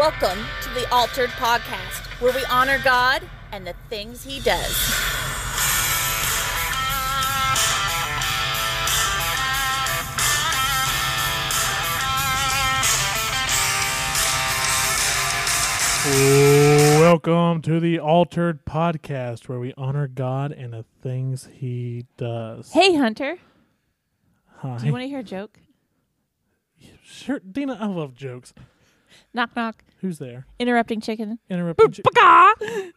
Welcome to the Altared Podcast, where we honor God and the things He does. Welcome to the Altared Podcast, where we honor God and the things He does. Hey, Hunter. Hi. Do you want to hear a joke? Sure, Dina. I love jokes. Knock, knock. Who's there? Interrupting chicken. Interrupting. chi- Paka!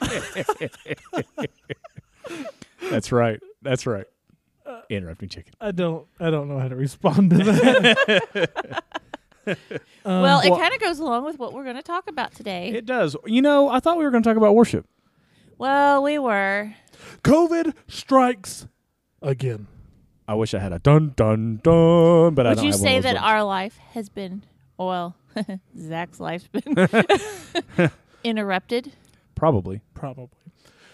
That's right. That's right. Interrupting chicken. I don't. I don't know how to respond to that. Um, well, it well- kind of goes along with what we're going to talk about today. It does. You know, I thought we were going to talk about worship. well, we were. COVID strikes again. I wish I had a dun dun dun, but I Would don't you have say one of those that buttons. our life has been, well, Zach's life's been interrupted? probably Probably.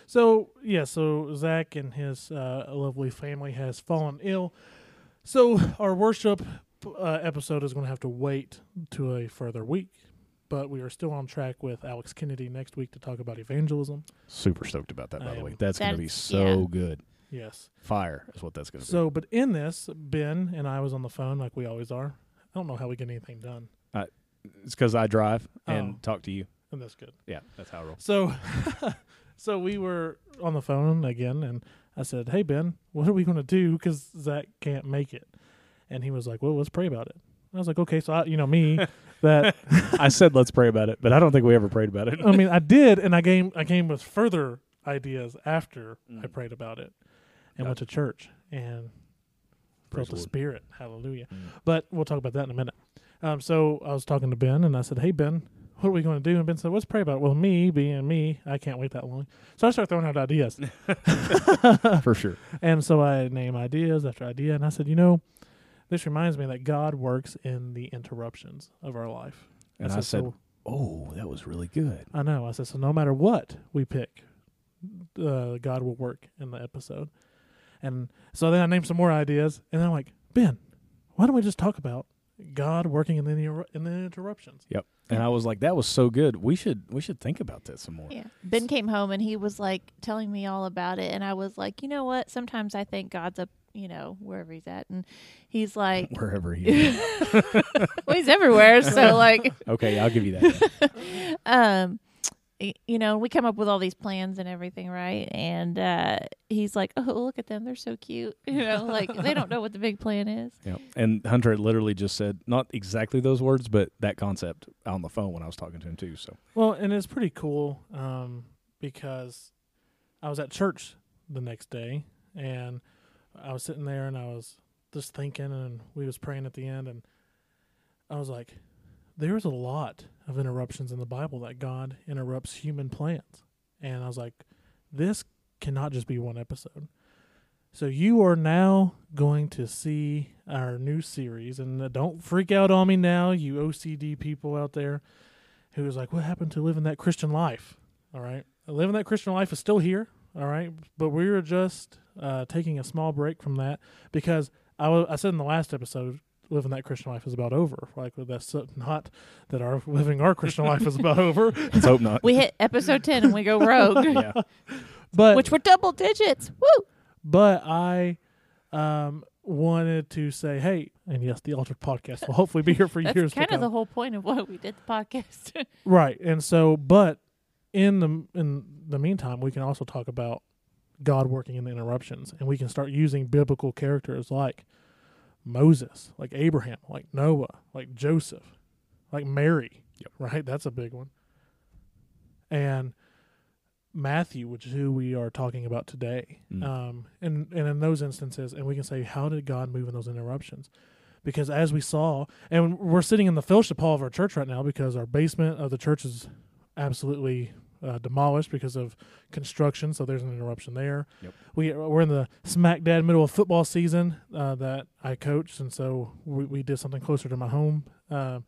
So yeah, so Zach and his uh, lovely family has fallen ill. So our worship uh, episode is going to have to wait to a further week, but we are still on track with Alex Kennedy next week to talk about evangelism. super stoked about that. By I the am. way, that's going to be so yeah. good. Yes. Fire is what that's going to be. So, but in this, Ben and I was on the phone like we always are. I don't know how we get anything done, It's because I drive and Oh. talk to you. and that's good. Yeah, that's how I roll. So, so we were on the phone again, and I said, "Hey Ben, what are we going to do? Because Zach can't make it." And he was like, "Well, let's pray about it." I was like, "Okay." So I, you know me, that I said let's pray about it, but I don't think we ever prayed about it. I mean, I did, and I came, I came with further ideas after I Mm. prayed about it, and went to church and Praise felt the Lord. Spirit. Hallelujah. Mm. But we'll talk about that in a minute. Um, so I was talking to Ben, and I said, "Hey Ben, what are we going to do?" And Ben said, "Let's pray about it." Well, me being me, I can't wait that long. So I started throwing out ideas, For sure. and so I name ideas after idea, and I said, "You know, this reminds me that God works in the interruptions of our life." And I said, Oh, that was really good. "I know." I said, "So no matter what we pick, uh, God will work in the episode." And so then I named some more ideas, and then I'm like, "Ben, why don't we just talk about God working in the in the interruptions?" Yep. And I was like, that was so good. We should we should think about that some more. Yeah. Ben came home and he was like telling me all about it. And I was like, you know what? Sometimes I think God's up, you know, wherever he's at. And he's like, Wherever he is. well, he's everywhere. So, like, okay, I'll give you that. um y- you know we come up with all these plans and everything right and uh he's like oh look at them they're so cute you know like they don't know what the big plan is Yep. And Hunter literally just said not exactly those words, but that concept on the phone when I was talking to him too. So Well, and it's pretty cool um, because I was at church the next day, and I was sitting there, and I was just thinking, and we was praying at the end, and I was like, "There's a lot of interruptions in the Bible that God interrupts human plans," and I was like, "This cannot just be one episode." So you are now going to see our new series, and uh, don't freak out on me now, you OCD people out there who was like, "What happened to living that Christian life?" All right, living that Christian life is still here. All right, but we're just uh, taking a small break from that because I wa- I said in the last episode, living that Christian life is about over. Like that's not that our living our Christian life is about over, let's hope not. we hit episode 10 and we go rogue yeah. but which were double digits woo but I um, wanted to say, hey, and yes, the Altared Podcast will hopefully be here for that's years to kind come. of the whole point of why we did the podcast Right. And so but in the in the meantime we can also talk about God working in the interruptions and we can start using biblical characters like Moses, like Abraham, like Noah, like Joseph, like Mary. Yep. Right? That's a big one. And Matthew, which is who we are talking about today. Mm. Um and, and in those instances and we can say how did God move in those interruptions? Because as we saw, and we're sitting in the fellowship hall of our church right now because our basement of the church is absolutely uh, demolished because of construction. So there's an interruption there. Yep. We we're in the smack dab middle of football season uh, that I coached, and so we, we did something closer to my home. Um,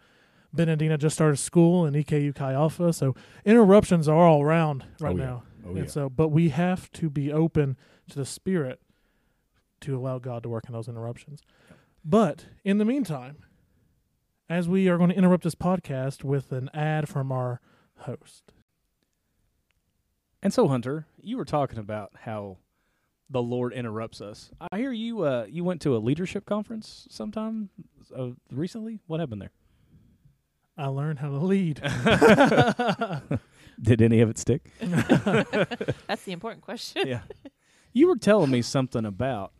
Ben and Dina just started school in EKU Chi Alpha, so interruptions are all around right Oh, yeah. now. Oh and yeah. so, but we have to be open to the Spirit to allow God to work in those interruptions. But in the meantime, as we are going to interrupt this podcast with an ad from our host. And so, Hunter, you were talking about how the Lord interrupts us. I hear you. Uh, you went to a leadership conference sometime uh, recently. What happened there? I learned how to lead. Did any of it stick? That's the important question. yeah. You were telling me something about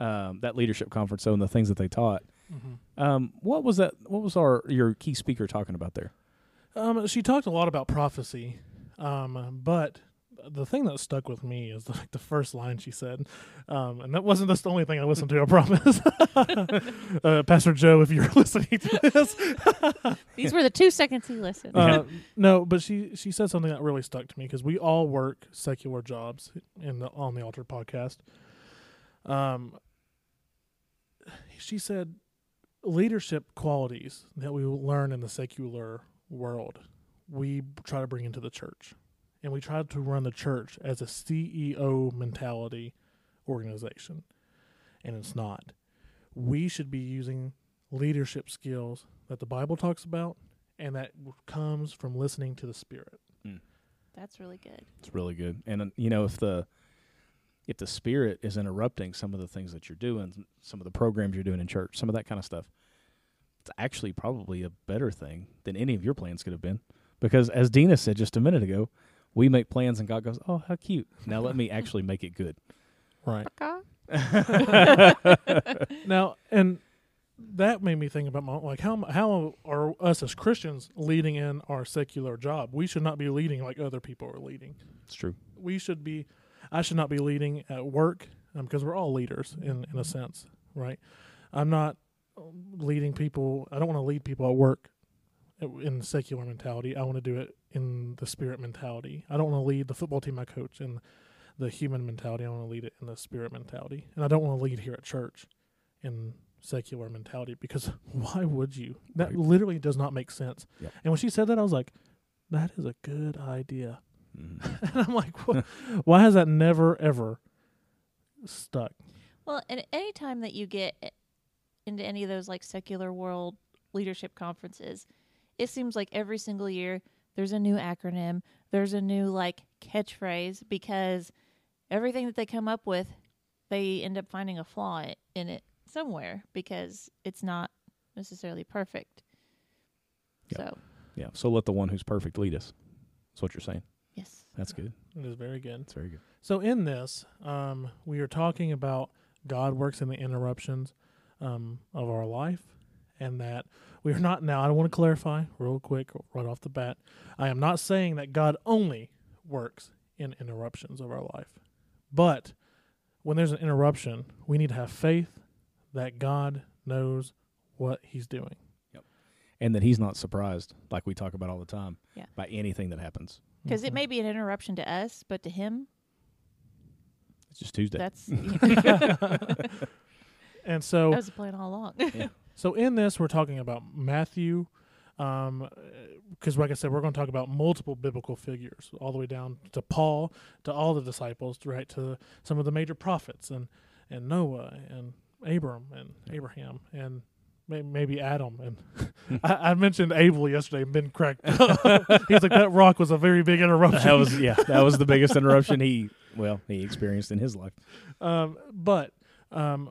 um, that leadership conference, though, and the things that they taught. Mhm. Um, what was that? What was our your key speaker talking about there? Um, she talked a lot about prophecy, um, but the thing that stuck with me is like the first line she said, um, and that wasn't just the only thing I listened to. I promise, uh, Pastor Joe, if you're listening to this, These were the two seconds he listened. uh, no, but she she said something that really stuck to me because we all work secular jobs in the on the Altar podcast. Um, she said leadership qualities that we learn in the secular world we try to bring into the church and we try to run the church as a ceo mentality organization and it's not we should be using leadership skills that the bible talks about and that comes from listening to the spirit That's really good. It's really good. And uh, you know, if the if the spirit is interrupting some of the things that you're doing, some of the programs you're doing in church, some of that kind of stuff, it's actually probably a better thing than any of your plans could have been. Because as Dina said just a minute ago, we make plans and God goes, "Oh, how cute! Now let me actually make it good." right now and that made me think about my like how how are us as christians leading in our secular job we should not be leading like other people are leading It's true. we should be i should not be leading at work um, because we're all leaders in in a sense right i'm not um, leading people i don't want to lead people at work in secular mentality i want to do it in the spirit mentality i don't want to lead the football team i coach in the human mentality i want to lead it in the spirit mentality and i don't want to lead here at church in secular mentality because why would you that Right. literally does not make sense Yep. and when she said that i was like that is a good idea Mhm. and I'm like, "Wha- why has that never ever stuck? Well, and any time that you get into any of those like secular world leadership conferences, it seems like every single year there's a new acronym, there's a new like catchphrase because everything that they come up with, they end up finding a flaw in it somewhere because it's not necessarily perfect. Yep. So, yeah. So let the one who's perfect lead us. That's what you're saying. yes. That's good. It is very good. It's very good. So in this, um, we are talking about God works in the interruptions um, of our life, and that we are not now. I want to clarify real quick, right off the bat. I am not saying that God only works in interruptions of our life, but when there's an interruption, we need to have faith that God knows what He's doing. And that he's not surprised, like we talk about all the time, Yeah. by anything that happens. Because Mm-hmm. it may be an interruption to us, but to him, It's just Tuesday. that's And so that was the plan all along. So in this, we're talking about Matthew, because like I said, we're going to talk about multiple biblical figures, all the way down to Paul, to all the disciples, right to some of the major prophets, and and Noah, and Abram, and Abraham, and maybe Adam. And I, I mentioned Abel yesterday, and Ben cracked. up. He's like that rock was a very big interruption. that was yeah, that was the biggest interruption he well he experienced in his life. Um, but um,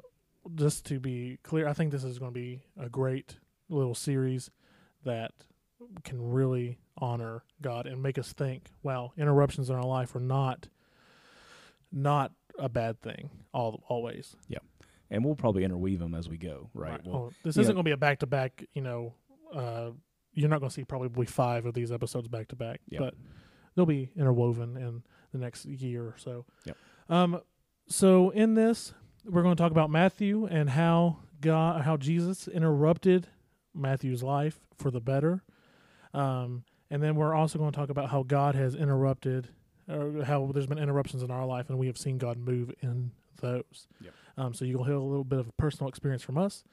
just to be clear, I think this is going to be a great little series that can really honor God and make us think. Wow, interruptions in our life are not not a bad thing. All always Yeah. And we'll probably interweave them as we go, right? We'll- Oh, this isn't going to be a back to back. You know, uh, you're not going to see probably five of these episodes back to back, but they'll be interwoven in the next year or so. Yep. Um. So in this, we're going to talk about Matthew and how God, how Jesus interrupted Matthew's life for the better. Um. And then we're also going to talk about how God has interrupted, or how there's been interruptions in our life, and we have seen God move in those. Yep. Um, so you'll hear a little bit of a personal experience from us.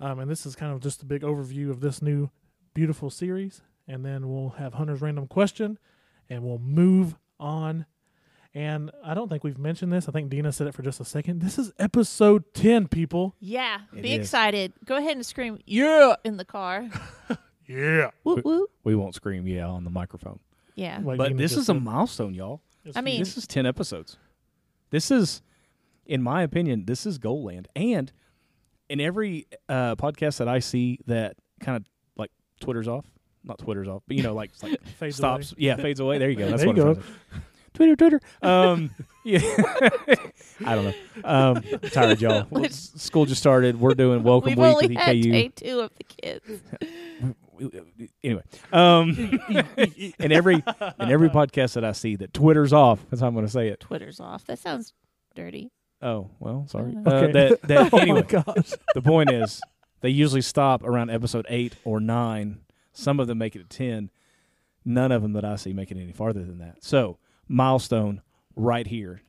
Um, and this is kind of just a big overview of this new beautiful series. And then we'll have Hunter's random question and we'll move on. And I don't think we've mentioned this. I think Dina said it for just a second. This is episode 10, people. Yeah, It be is. excited. Go ahead and scream "yeah" in the car. Yeah. whoop whoop. We won't scream yeah on the microphone. Yeah. Like but Dina this just is a milestone, y'all. It's I mean- This is 10 episodes. This is, in my opinion, this is goal land. And in every uh, podcast that I see that kind of like Twitter's off, not Twitter's off, but you know, like, like Fades stops. away. Yeah, fades away. There you go. That's There what you I'm go. Trying to say. Twitter, Twitter. Um, yeah. I don't know. Um, tired, y'all. Well, s- School just started. We're doing welcome We've week only with had EKU. day two of the kids. anyway, um, in every in every podcast that I see that Twitter's off, that's how I'm going to say it. Twitter's off. That sounds dirty. Oh well, sorry. don't Uh, know. Okay. that, that, oh anyway, my gosh. the point is they usually stop around episode eight or nine. Some of them make it to ten. None of them that I see make it any farther than that. So milestone right here,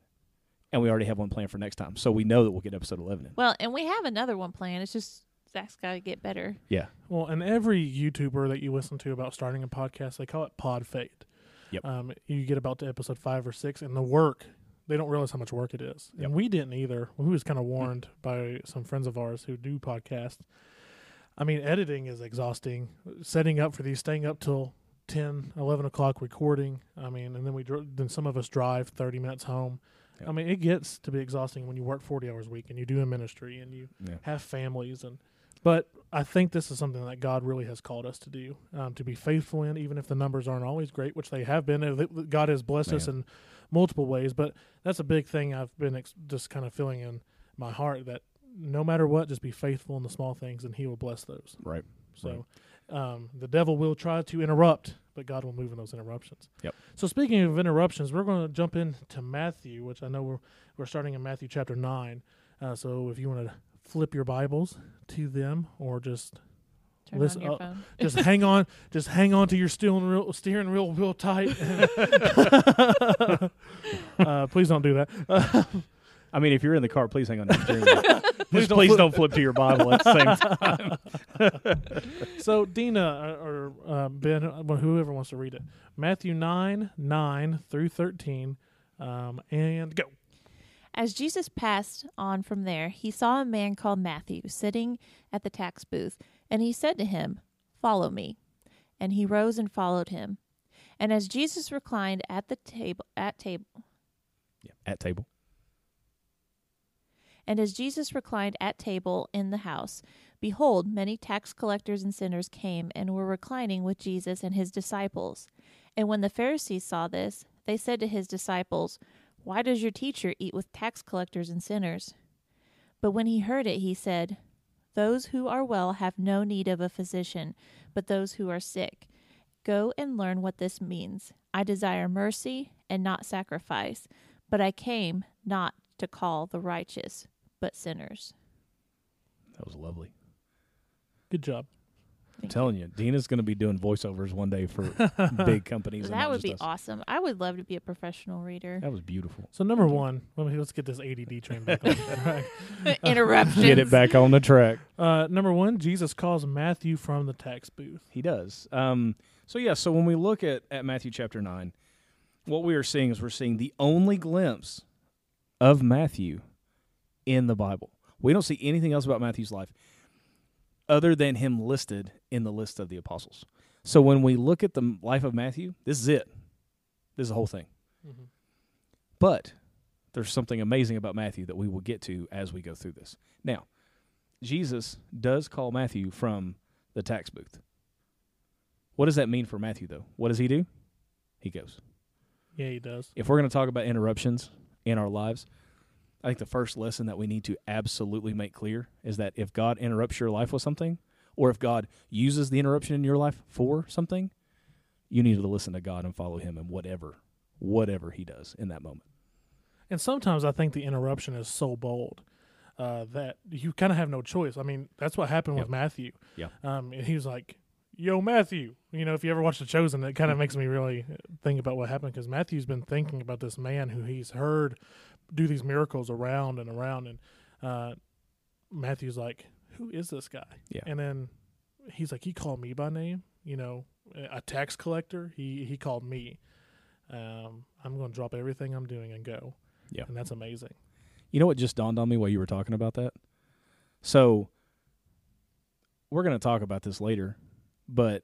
and we already have one planned for next time. So we know that we'll get episode eleven in. Well, and we have another one planned. It's just Zach's got to get better. Yeah, Well, and every YouTuber that you listen to about starting a podcast, they call it pod fade. Yep. Um, you get about to episode five or six, and the work, they don't realize how much work it is. Yep. And we didn't either. We was kind of warned by some friends of ours who do podcasts. I mean, editing is exhausting. Setting up for these, staying up till 10, 11 o'clock recording. I mean, and then we dr- then some of us drive 30 minutes home. Yep. I mean, it gets to be exhausting when you work 40 hours a week and you do a ministry and you yeah, have families and but i think this is something that god really has called us to do um, to be faithful in even if the numbers aren't always great which they have been god has blessed us in multiple ways but that's a big thing i've been ex- just kind of feeling in my heart that no matter what just be faithful in the small things and he will bless those right. so um, the devil will try to interrupt but god will move in those interruptions Yep. so speaking of interruptions we're going to jump into matthew which i know we're, we're starting in matthew chapter 9 uh, so if you want to flip your bibles to them or just Turn Listen- on your phone. just hang on just hang on to your steering wheel steering wheel real tight uh, please don't do that I mean, if you're in the car, please hang on to your steering wheel. Please don't please flip- don't flip to your Bible at the same time. so dina uh, or uh, ben uh, whoever wants to read it matthew 9 9 through 13 um, and go As Jesus passed on from there, he saw a man called Matthew sitting at the tax booth, and he said to him, Follow me. And he rose and followed him. And as Jesus reclined at the table at table Yeah, at table. And as Jesus reclined at table in the house, behold, many tax collectors and sinners came and were reclining with Jesus and his disciples. And when the Pharisees saw this, they said to his disciples, Why does your teacher eat with tax collectors and sinners? But when he heard it, he said, Those who are well have no need of a physician, but those who are sick. Go and learn what this means. I desire mercy and not sacrifice, but I came not to call the righteous, but sinners. That was lovely. good job I'm telling you, Dina's going to be doing voiceovers one day for big companies. and That not would just be us. awesome. I would love to be a professional reader. That was beautiful. so number one let me, let's get this add train back on track. Interruptions. Get it back on the track. Uh, number one, Jesus calls Matthew from the tax booth. He does. Um, so yeah, so when we look at, at Matthew chapter nine, what we are seeing is we're seeing the only glimpse of Matthew in the Bible. We don't see anything else about Matthew's life other than him listed in the list of the apostles. So when we look at the life of Matthew, this is it. This is the whole thing. Mm-hmm. But there's something amazing about Matthew that we will get to as we go through this. Now, Jesus does call Matthew from the tax booth. What does that mean for Matthew, though? What does he do? He goes. Yeah, he does. If we're going to talk about interruptions in our lives, I think the first lesson that we need to absolutely make clear is that if God interrupts your life with something, or if God uses the interruption in your life for something, you need to listen to God and follow Him in whatever, whatever He does in that moment. And sometimes I think the interruption is so bold uh, that you kind of have no choice. I mean, that's what happened Yep. with Matthew. Yeah. Um, and he was like, "Yo, Matthew." You know, if you ever watch The Chosen, it kind of makes me really think about what happened because Matthew's been thinking about this man who he's heard do these miracles around and around, and uh, Matthew's like, "Who is this guy?" Yeah. And then he's like, "He called me by name." You know, a tax collector. He he called me. Um, I'm going to drop everything I'm doing and go. Yeah. and that's amazing. You know what just dawned on me while you were talking about that? So we're going to talk about this later, but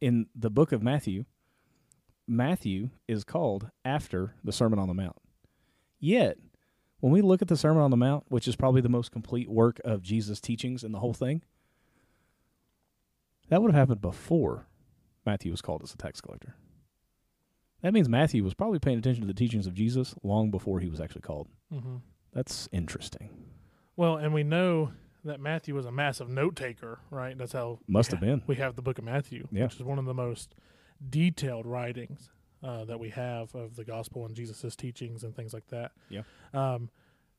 in the book of Matthew, Matthew is called after the Sermon on the Mount. Yet, when we look at the Sermon on the Mount, which is probably the most complete work of Jesus' teachings in the whole thing, that would have happened before Matthew was called as a tax collector. That means Matthew was probably paying attention to the teachings of Jesus long before he was actually called. hmm That's interesting. Well, and we know that Matthew was a massive note taker, right? That's how Must have been. we have the book of Matthew, Yeah. which is one of the most detailed writings uh, that we have of the gospel and Jesus' teachings and things like that. Yeah. Um,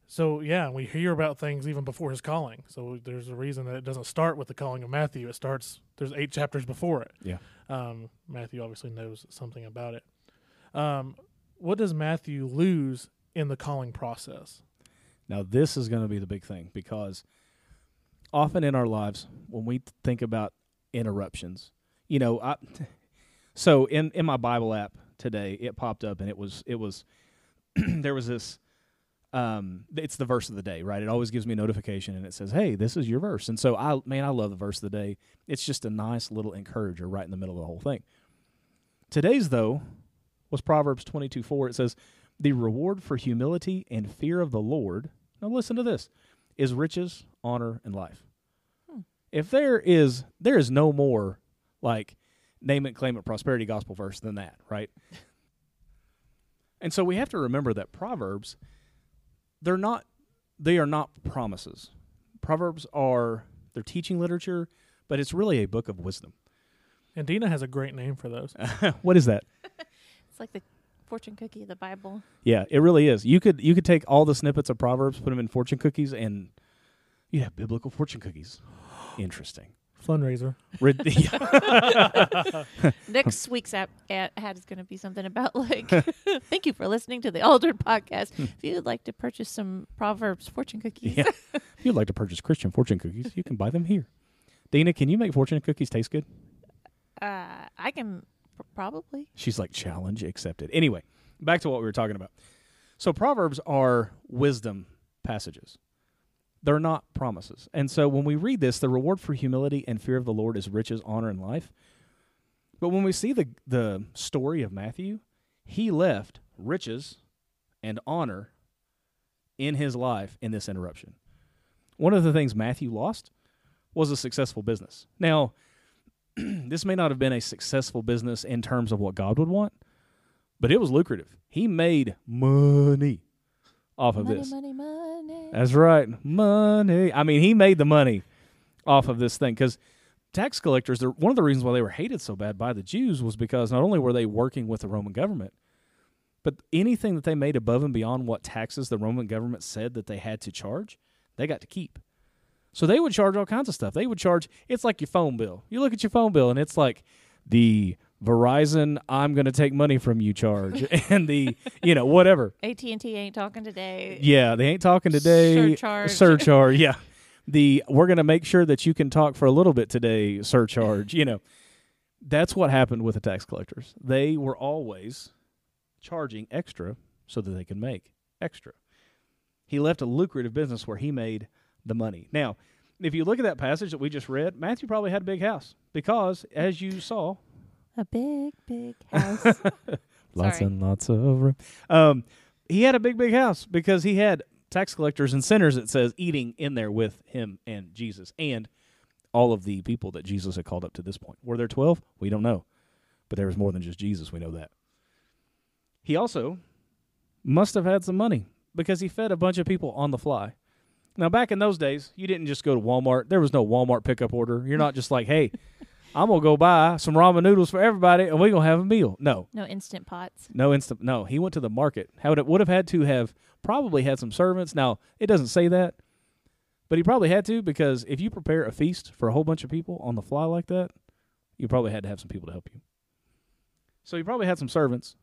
so yeah, we hear about things even before his calling. So there's a reason that it doesn't start with the calling of Matthew. It starts there's eight chapters before it. Yeah. Um, Matthew obviously knows something about it. Um, what does Matthew lose in the calling process? Now, this is going to be the big thing because often in our lives, when we think about interruptions, you know, I, so in, in my Bible app today, it popped up and it was, it was, there was this, um, it's the verse of the day, right? It always gives me a notification and it says, hey, this is your verse. And so I, man, I love the verse of the day. It's just a nice little encourager right in the middle of the whole thing. Today's, though, was Proverbs 22 4. It says, the reward for humility and fear of the Lord, now listen to this, is riches, honor, and life. Hmm. If there is there is no more like name it, claim it prosperity gospel verse than that, right? and so we have to remember that Proverbs, they're not they are not promises. Proverbs are they're teaching literature, but it's really a book of wisdom. And Dina has a great name for those. what is that? It's like the fortune cookie of the Bible. Yeah, it really is. You could you could take all the snippets of Proverbs, put them in fortune cookies, and you have biblical fortune cookies. Interesting. Fundraiser. Rid- Next week's app ad, ad is going to be something about like, thank you for listening to the Altared podcast. if you would like to purchase some Proverbs fortune cookies, Yeah. if you'd like to purchase Christian fortune cookies, you can buy them here. Dana, can you make fortune cookies taste good? uh, I can pr- probably. She's like, challenge accepted. Anyway, back to what we were talking about. So, Proverbs are wisdom passages, they're not promises. And so, when we read this, the reward for humility and fear of the Lord is riches, honor, and life. But when we see the, the story of Matthew, he left riches and honor in his life in this interruption. One of the things Matthew lost was a successful business. Now, this may not have been a successful business in terms of what God would want, but it was lucrative. He made money off of money, this. money, money. That's right, money. I mean, he made the money off of this thing because tax collectors. One of the reasons why they were hated so bad by the Jews was because not only were they working with the Roman government, but anything that they made above and beyond what taxes the Roman government said that they had to charge, they got to keep. So they would charge all kinds of stuff. They would charge. It's like your phone bill. You look at your phone bill, and it's like the Verizon "I'm going to take money from you" charge, and the you know whatever. AT and T ain't talking today. Yeah, they ain't talking today. Surcharge. Surcharge. Yeah. The we're going to make sure that you can talk for a little bit today. Surcharge. You know, that's what happened with the tax collectors. They were always charging extra so that they could make extra. He left a lucrative business where he made the money. Now, if you look at that passage that we just read, Matthew probably had a big house because, as you saw, A big, big house. lots Sorry. and lots of room. Um, he had a big, big house because he had tax collectors and sinners. It says eating in there with him and Jesus and all of the people that Jesus had called up to this point. Were there twelve? We don't know, but there was more than just Jesus. We know that. He also must have had some money because he fed a bunch of people on the fly. Now, back in those days, you didn't just go to Walmart. There was no Walmart pickup order. You're not just like, hey, I'm gonna go buy some ramen noodles for everybody, and we're gonna have a meal. No, no instant pots. no instant. No, he went to the market. How would it would have had to have probably had some servants. Now it doesn't say that, but he probably had to because if you prepare a feast for a whole bunch of people on the fly like that, you probably had to have some people to help you. So he probably had some servants,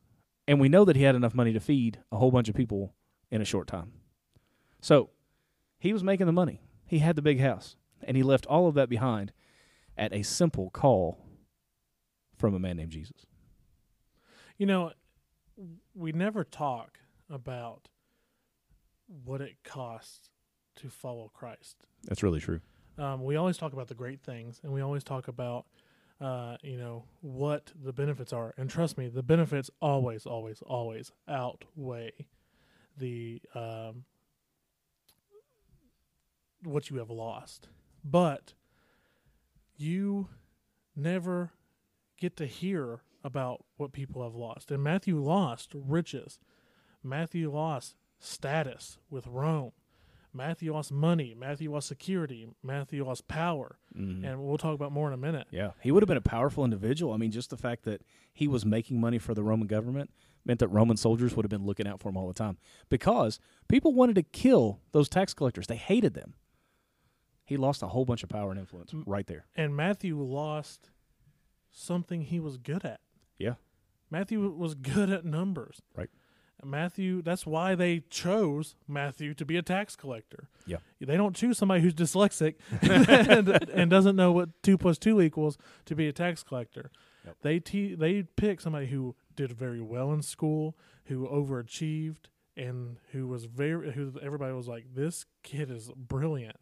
and we know that he had enough money to feed a whole bunch of people in a short time. So he was making the money. He had the big house, and he left all of that behind at a simple call from a man named Jesus. You know, we never talk about what it costs to follow Christ. That's really true. Um, we always talk about the great things, and we always talk about, uh, you know, what the benefits are. And trust me, the benefits always, always, always outweigh the um, what you have lost. But you never get to hear about what people have lost. And Matthew lost riches. Matthew lost status with Rome. Matthew lost money. Matthew lost security. Matthew lost power. Mhm. And we'll talk about more in a minute. Yeah, he would have been a powerful individual. I mean, just the fact that he was making money for the Roman government meant that Roman soldiers would have been looking out for him all the time because people wanted to kill those tax collectors. They hated them. He lost a whole bunch of power and influence right there. And Matthew lost something he was good at. Yeah. Matthew was good at numbers. Right. Matthew, that's why they chose Matthew to be a tax collector. Yeah. They don't choose somebody who's dyslexic and, and doesn't know what two plus two equals to be a tax collector. Yep. They te- they pick somebody who did very well in school, who overachieved, and who was very who everybody was like, this kid is brilliant.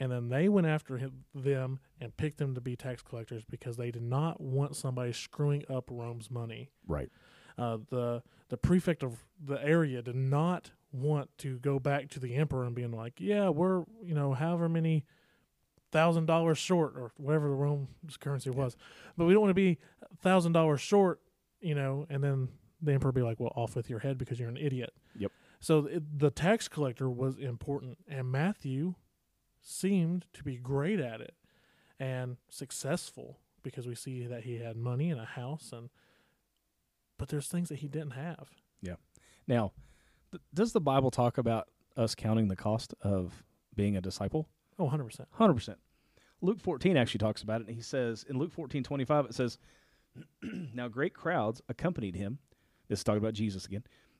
And then they went after him, them and picked them to be tax collectors because they did not want somebody screwing up Rome's money Right. uh, the the prefect of the area did not want to go back to the emperor and being like, yeah, we're you know however many thousand dollars short or whatever the Rome's currency was, but we don't want to be thousand dollars short, you know, and then the emperor be like, well, off with your head because you're an idiot. Yep. So it, the tax collector was important, and Matthew seemed to be great at it and successful because we see that he had money and a house and but there's things that he didn't have. Yeah. Now, th- does the Bible talk about us counting the cost of being a disciple? Oh, 100%. Hundred percent. Luke fourteen actually talks about it. And he says in Luke fourteen twenty five, it says, "Now great crowds accompanied him." This is talking about Jesus again.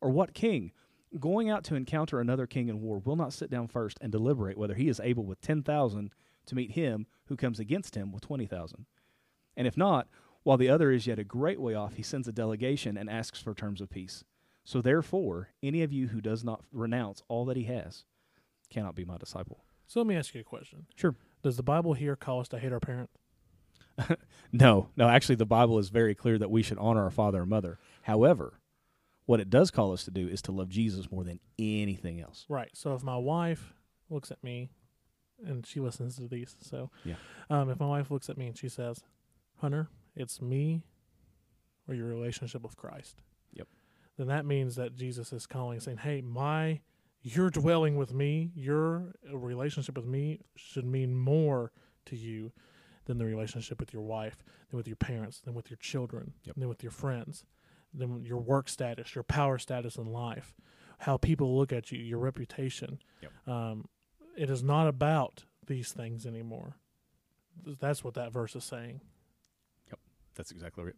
Or what king, going out to encounter another king in war, will not sit down first and deliberate whether he is able with 10,000 to meet him who comes against him with 20,000? And if not, while the other is yet a great way off, he sends a delegation and asks for terms of peace. So therefore, any of you who does not renounce all that he has cannot be my disciple. So let me ask you a question. Sure. Does the Bible here call us to hate our parent? No, no, actually, the Bible is very clear that we should honor our father and mother. However, what it does call us to do is to love Jesus more than anything else. Right. So if my wife looks at me and she listens to these, so Yeah. um, if my wife looks at me and she says, Hunter, it's me or your relationship with Christ. Yep. Then that means that Jesus is calling, saying, Hey, my you're dwelling with me, your relationship with me should mean more to you than the relationship with your wife, than with your parents, than with your children, Yep. than with your friends, than your work status, your power status in life, how people look at you, your reputation. Yep. Um, it is not about these things anymore. That's what that verse is saying. Yep, that's exactly right.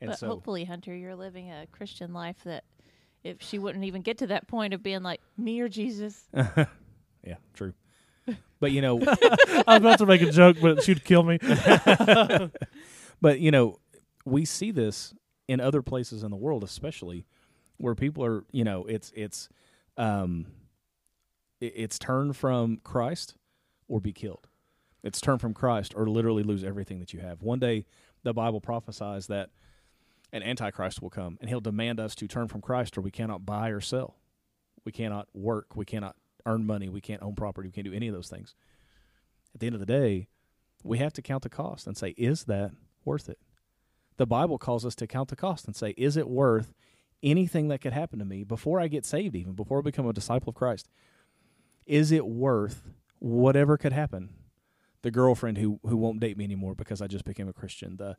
And but so, hopefully, Hunter, you're living a Christian life that if she wouldn't even get to that point of being like me or Jesus. yeah, true. But you know, I was about to make a joke, but she'd kill me. but you know, we see this in other places in the world, especially where people are, you know, it's it's um it's turn from Christ or be killed. It's turn from Christ or literally lose everything that you have. One day the Bible prophesies that an antichrist will come and he'll demand us to turn from Christ or we cannot buy or sell. We cannot work, we cannot earn money, we can't own property, we can't do any of those things. At the end of the day, we have to count the cost and say, is that worth it? The Bible calls us to count the cost and say, is it worth anything that could happen to me before I get saved, even before I become a disciple of Christ? Is it worth whatever could happen? The girlfriend who who won't date me anymore because I just became a Christian. The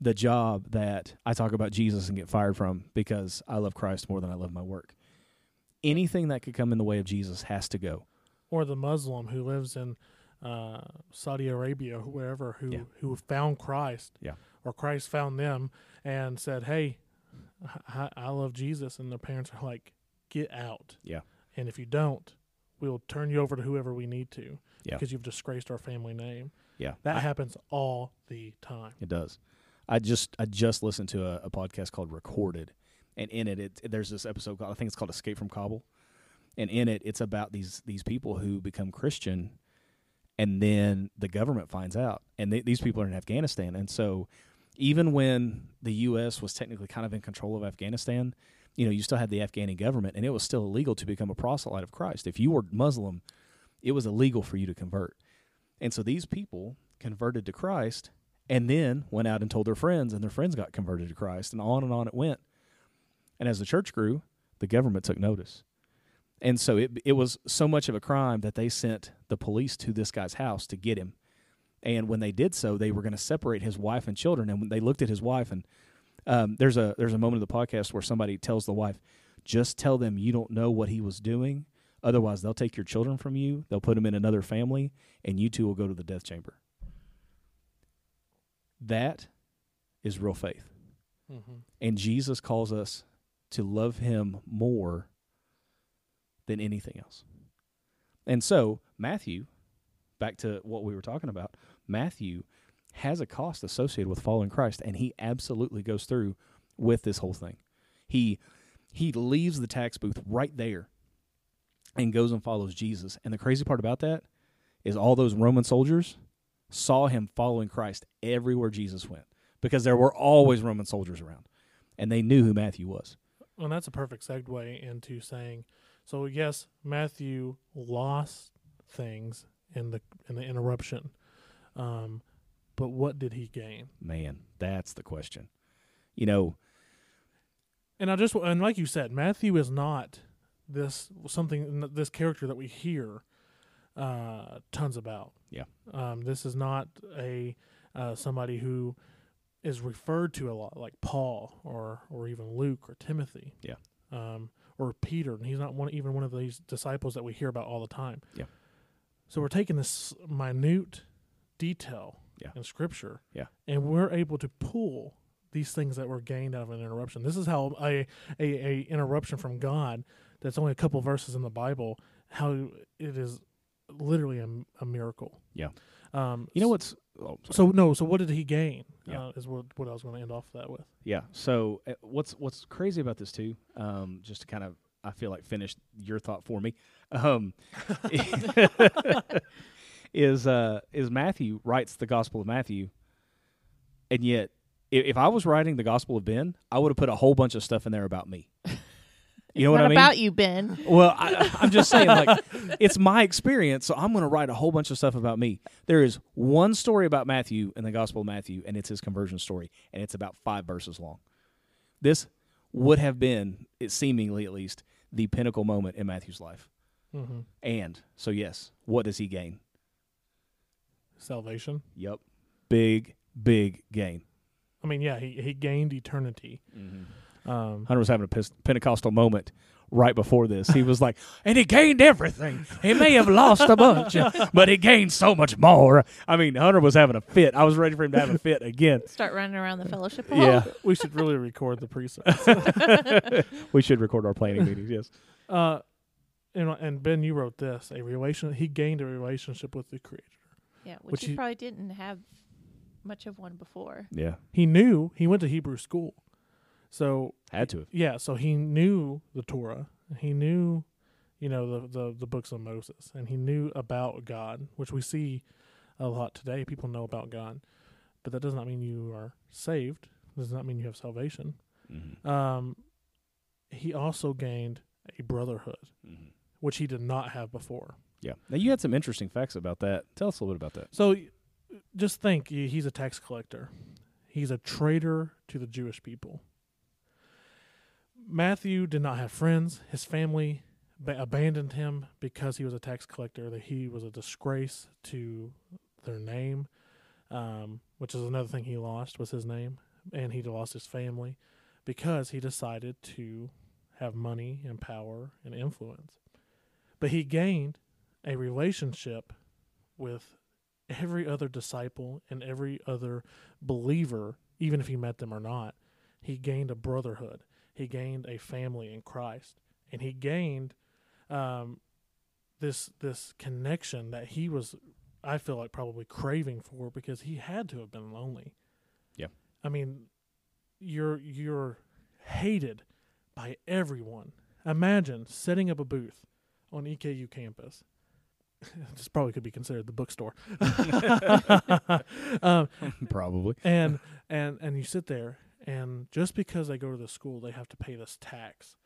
the job that I talk about Jesus and get fired from because I love Christ more than I love my work. Anything that could come in the way of Jesus has to go. or the Muslim who lives in uh, Saudi Arabia, whoever who Yeah. who found Christ, Yeah. or Christ found them and said, "Hey, I, I love Jesus," and their parents are like, "Get out!" Yeah. and if you don't, we'll turn you over to whoever we need to, Yeah. because you've disgraced our family name. Yeah, That I- happens all the time. It does. I just I just listened to a, a podcast called Recorded, and in it, it there's this episode called I think it's called Escape from Kabul, and in it it's about these these people who become Christian, and then the government finds out, and they, these people are in Afghanistan, and so even when the U.S. was technically kind of in control of Afghanistan, you know, you still had the Afghani government, and it was still illegal to become a proselyte of Christ. If you were Muslim, it was illegal for you to convert. And so these people converted to Christ and then went out and told their friends, and their friends got converted to Christ, and on and on it went. And as the church grew, the government took notice. And so it it was so much of a crime that they sent the police to this guy's house to get him. And when they did so, they were going to separate his wife and children. And when they looked at his wife, and um, there's a there's a moment of the podcast where somebody tells the wife, "Just tell them you don't know what he was doing. Otherwise, they'll take your children from you. They'll put them in another family, and you two will go to the death chamber." That is real faith. Mm-hmm. And Jesus calls us to love him more than anything else. And so, Matthew, back to what we were talking about, Matthew has a cost associated with following Christ, and he absolutely goes through with this whole thing. He he leaves the tax booth right there and goes and follows Jesus. And the crazy part about that is all those Roman soldiers saw him following Christ everywhere Jesus went because there were always Roman soldiers around, and they knew who Matthew was. Well, that's a perfect segue into saying, so yes, Matthew lost things in the in the interruption, um, but what did he gain? Man, that's the question. You know, And I just and like you said, Matthew is not this something this character that we hear uh, tons about. Yeah. Um, this is not a uh, somebody who is referred to a lot, like Paul or or even Luke or Timothy. Yeah. Um, or Peter, and he's not one even one of these disciples that we hear about all the time. Yeah. So we're taking this minute detail Yeah. in Scripture. Yeah. And we're able to pull these things that were gained out of an interruption. This is how a a, a interruption from God that's only a couple verses in the Bible, how it is literally a, a miracle. Yeah. Um, you know what's oh, so no. So what did he gain? Yeah. Uh, is what what I was going to end off that with. Yeah. So uh, what's what's crazy about this too? Um, just to kind of I feel like finish your thought for me. Um, is uh is Matthew writes the Gospel of Matthew, and yet if, if I was writing the Gospel of Ben, I would have put a whole bunch of stuff in there about me. You know what, what I mean? about you, Ben? Well, I, I'm just saying, like, it's my experience, so I'm going to write a whole bunch of stuff about me. There is one story about Matthew in the Gospel of Matthew, and it's his conversion story, and it's about five verses long. This would have been, it seemingly at least, the pinnacle moment in Matthew's life. Mm-hmm. And so, yes, what does he gain? Salvation. Yep, big, big gain. I mean, yeah, he he gained eternity. Um, Hunter was having a Pentecostal moment right before this. He was like, and he gained everything. He may have lost a bunch, but he gained so much more. I mean, Hunter was having a fit. I was ready for him to have a fit again. Start running around the fellowship hall. Yeah, we should really record the precepts. we should record our planning meetings. Yes. Uh, and and Ben, you wrote this. A relation. He gained a relationship with the Creator. Yeah, which, Which he he- probably didn't have much of one before. Yeah, He knew. He went to Hebrew school, so had to have. yeah. So he knew the Torah. He knew, you know, the the the books of Moses, and he knew about God, which we see a lot today. People know about God, but that does not mean you are saved. Does not mean you have salvation. Mm-hmm. Um, he also gained a brotherhood, Mm-hmm. which he did not have before. Yeah. Now you had some interesting facts about that. Tell us a little bit about that. So just think he's a tax collector. He's a traitor to the Jewish people. Matthew did not have friends. His family ba- abandoned him because he was a tax collector, that he was a disgrace to their name, um, which is another thing he lost was his name. and he lost his family because he decided to have money and power and influence. But he gained a relationship with every other disciple and every other believer, even if he met them or not. He gained a brotherhood. He gained a family in Christ, and he gained um, this this connection that he was, I feel like, probably craving for because he had to have been lonely. Yeah. I mean, you're you're hated by everyone. Imagine setting up a booth on EKU campus. this probably could be considered the bookstore. um, Probably. and and and you sit there and just because they go to the school they have to pay this tax.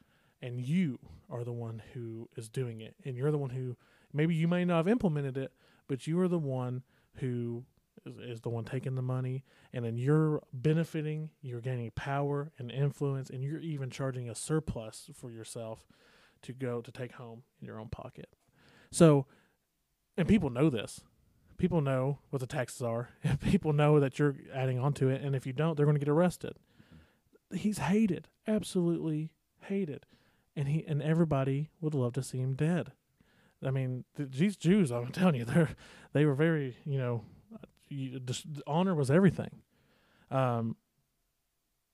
And you are the one who is doing it. And you're the one who maybe you may not have implemented it but you are the one who is, is the one taking the money. And then you're benefiting you're gaining power and influence and you're even charging a surplus for yourself to go to take home in your own pocket. So and people know this. People know what the taxes are. People know that you're adding on to it. And if you don't they're going to get arrested he's hated absolutely hated. And he and everybody would love to see him dead. I mean th- these jews i'm telling you they're they were very you know you, just, honor was everything. Um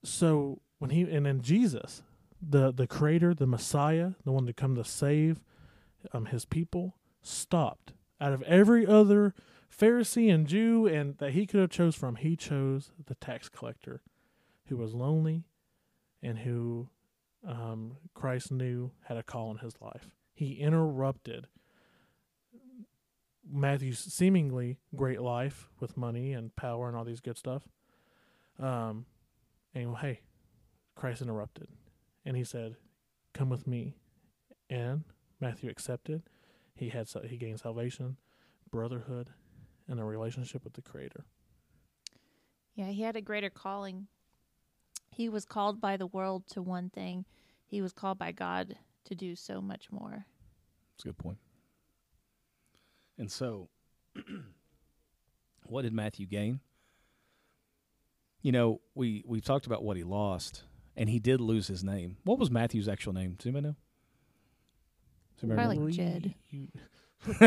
so when he and then jesus the the creator the messiah the one to come to save um his people stopped. Out of every other Pharisee and Jew and that he could have chose from, he chose the tax collector who was lonely and who um, Christ knew had a call in his life. He interrupted Matthew's seemingly great life with money and power and all these good stuff. Um, and hey, Christ interrupted, and he said, "Come with me." And Matthew accepted. He had he gained salvation, brotherhood, and a relationship with the Creator. Yeah, he had a greater calling. He was called by the world to one thing. He was called by God to do so much more. That's a good point. And so, what did Matthew gain? You know, we we've talked about what he lost, and he did lose his name. What was Matthew's actual name? Does anybody know? Does anybody Probably remember? like Jed.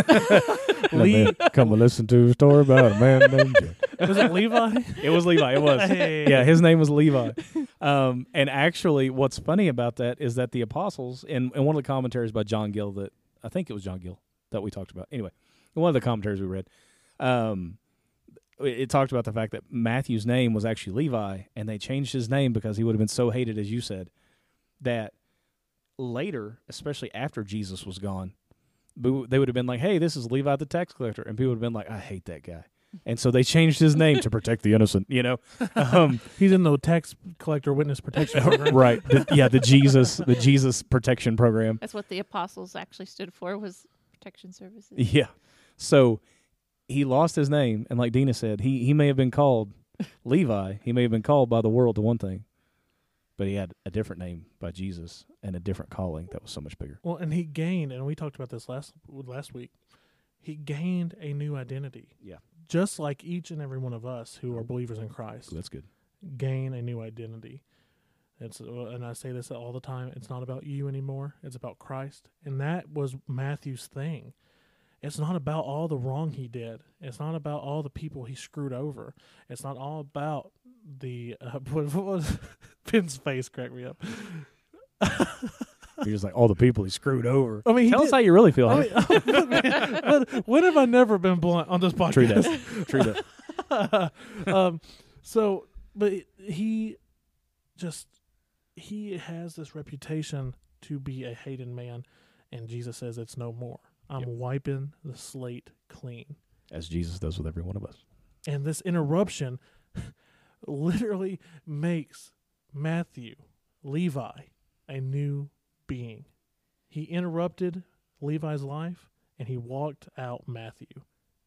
You- Lee, Lee, come and listen to a story about a man named Jed. was it Levi? It was Levi. It was. Hey. Yeah, his name was Levi. Um, and actually, what's funny about that is that the apostles, in, in one of the commentaries by John Gill, that I think it was John Gill that we talked about. Anyway, in one of the commentaries we read, um, it, it talked about the fact that Matthew's name was actually Levi, and they changed his name because he would have been so hated, as you said, that later, especially after Jesus was gone, boo- they would have been like, "Hey, this is Levi the tax collector," and people would have been like, "I hate that guy." And so they changed his name to protect the innocent, you know. Um, He's in the tax collector witness protection program. right. The, yeah, the Jesus, the Jesus protection program. That's what the apostles actually stood for was protection services. Yeah. So he lost his name, and like Dina said, he he may have been called Levi. He may have been called by the world to one thing, but he had a different name by Jesus and a different calling that was so much bigger. Well, and he gained, and we talked about this last last week. He gained a new identity. Yeah. Just like each and every one of us who are believers in Christ that's good. gain a new identity. It's and I say this all the time. It's not about you anymore. It's about Christ, and that was Matthew's thing. It's not about all the wrong he did. It's not about all the people he screwed over. It's not all about the uh, what, what was Ben's face cracked me up. You're just like all the people he screwed over. I mean, he Tell us how you really feel. I Hank. mean, but when have I never been blunt on this podcast? True that. True that. um, so, but he just he has this reputation to be a hated man, and Jesus says it's no more. I'm Yep. wiping the slate clean, As Jesus does with every one of us. and this interruption literally makes Matthew Levi a new being. He interrupted Levi's life, and he walked out Matthew.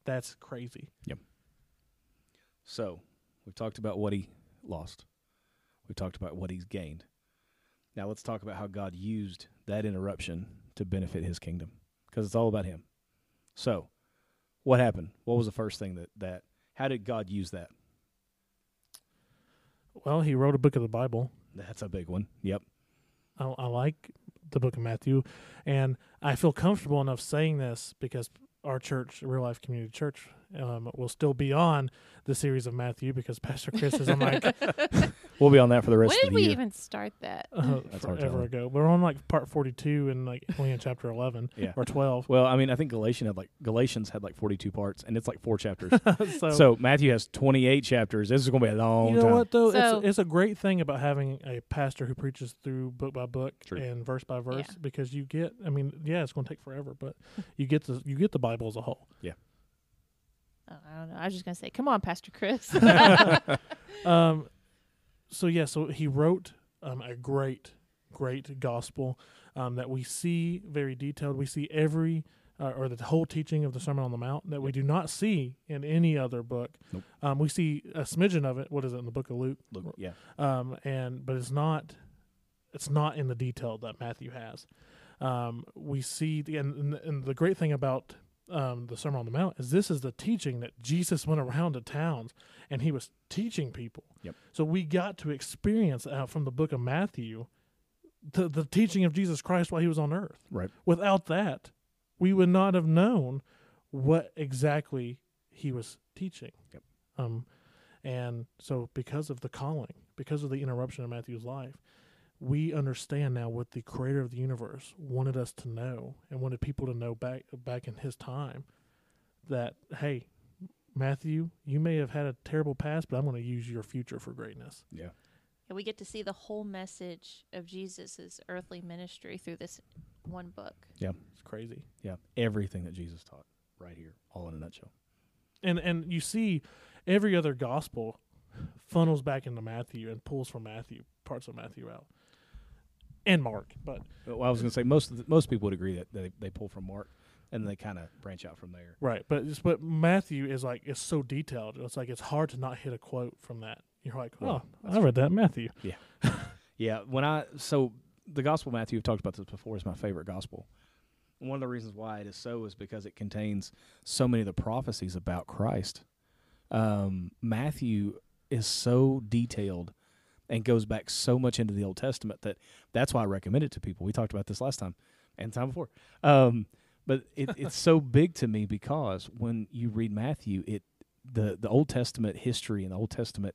That's crazy. Yep. So we've talked about what he lost. We've talked about what he's gained. Now let's talk about how God used that interruption to benefit his kingdom. Because it's all about him. So, what happened? What was the first thing that, that how did God use that? Well, he wrote a book of the Bible. That's a big one. Yep. I, I like the book of Matthew, and I feel comfortable enough saying this because our church, Real Life Community Church, um, will still be on the series of Matthew because Pastor Chris is on like We'll be on that for the rest when of the year. When did we even start that? uh, That's forever ago. We're on like part forty-two and like only in chapter eleven Yeah. or twelve. Well, I mean, I think Galatians had like Galatians had like forty two parts, and it's like four chapters. so, so Matthew has twenty eight chapters. This is going to be a long you know time. what though? So- it's it's a great thing about having a pastor who preaches through book by book True. and verse by verse Yeah. because you get. I mean, yeah, it's going to take forever, but you get the you get the Bible as a whole. Oh, I don't know. I was just gonna say, come on, Pastor Chris. Um, so yeah, so he wrote um, a great, great gospel um, that we see very detailed. We see every uh, or the whole teaching of the Sermon on the Mount that we do not see in any other book. Nope. Um, we see a smidgen of it. What is it in the book of Luke? Look, yeah, Um, and but it's not, it's not in the detail that Matthew has. Um, we see the and- and the great thing about um, the Sermon on the Mount is this is the teaching that Jesus went around to towns and he was teaching people. Yep. So we got to experience out from the book of Matthew the the teaching of Jesus Christ while he was on earth. right. Without that, we would not have known what exactly he was teaching. Yep. Um, and so because of the calling, because of the interruption of Matthew's life, we understand now what the creator of the universe wanted us to know and wanted people to know back back in his time that hey, Matthew, you may have had a terrible past, but I'm going to use your future for greatness. Yeah, And we get to see the whole message of Jesus's earthly ministry through this one book. Yeah. It's crazy. yeah. Everything that Jesus taught, right here, all in a nutshell. and and you see every other gospel funnels back into Matthew and pulls from Matthew parts of Matthew out and Mark but Well, I was going to say most of the, most people would agree that they, they pull from Mark, and then they kind of branch out from there. right but it's, but Matthew is like it's so detailed it's like it's hard to not hit a quote from that you're like oh Well, I read that Matthew Yeah, yeah. when I so the Gospel of Matthew, we've talked about this before, is my favorite gospel. One of the reasons why it is so is because it contains so many of the prophecies about Christ. Um, Matthew is so detailed and goes back so much into the Old Testament that that's why I recommend it to people. We talked about this last time and time before. Um, but it, it's so big to me because when you read Matthew, it the the Old Testament history and the Old Testament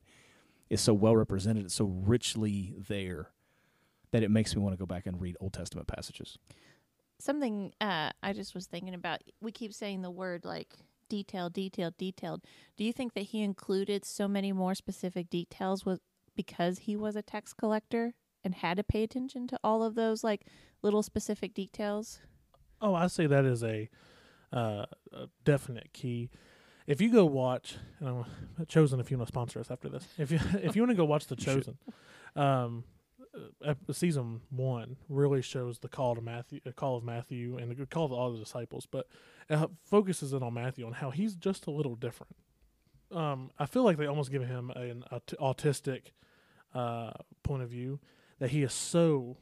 is so well represented. It's so richly there that it makes me want to go back and read Old Testament passages. Something uh, I just was thinking about. We keep saying the word like detailed, detailed, detailed. Do you think that he included so many more specific details was because he was a tax collector and had to pay attention to all of those like little specific details? oh I say that is a, uh, a definite key if you go watch and I'm chosen if you want to sponsor us after this if you if you want to go watch the chosen um uh, season one really shows the call to Matthew, uh, call of Matthew, and the call of all the disciples, but it focuses in on Matthew on how he's just a little different. Um, I feel like they almost give him an aut- autistic uh, point of view that he is so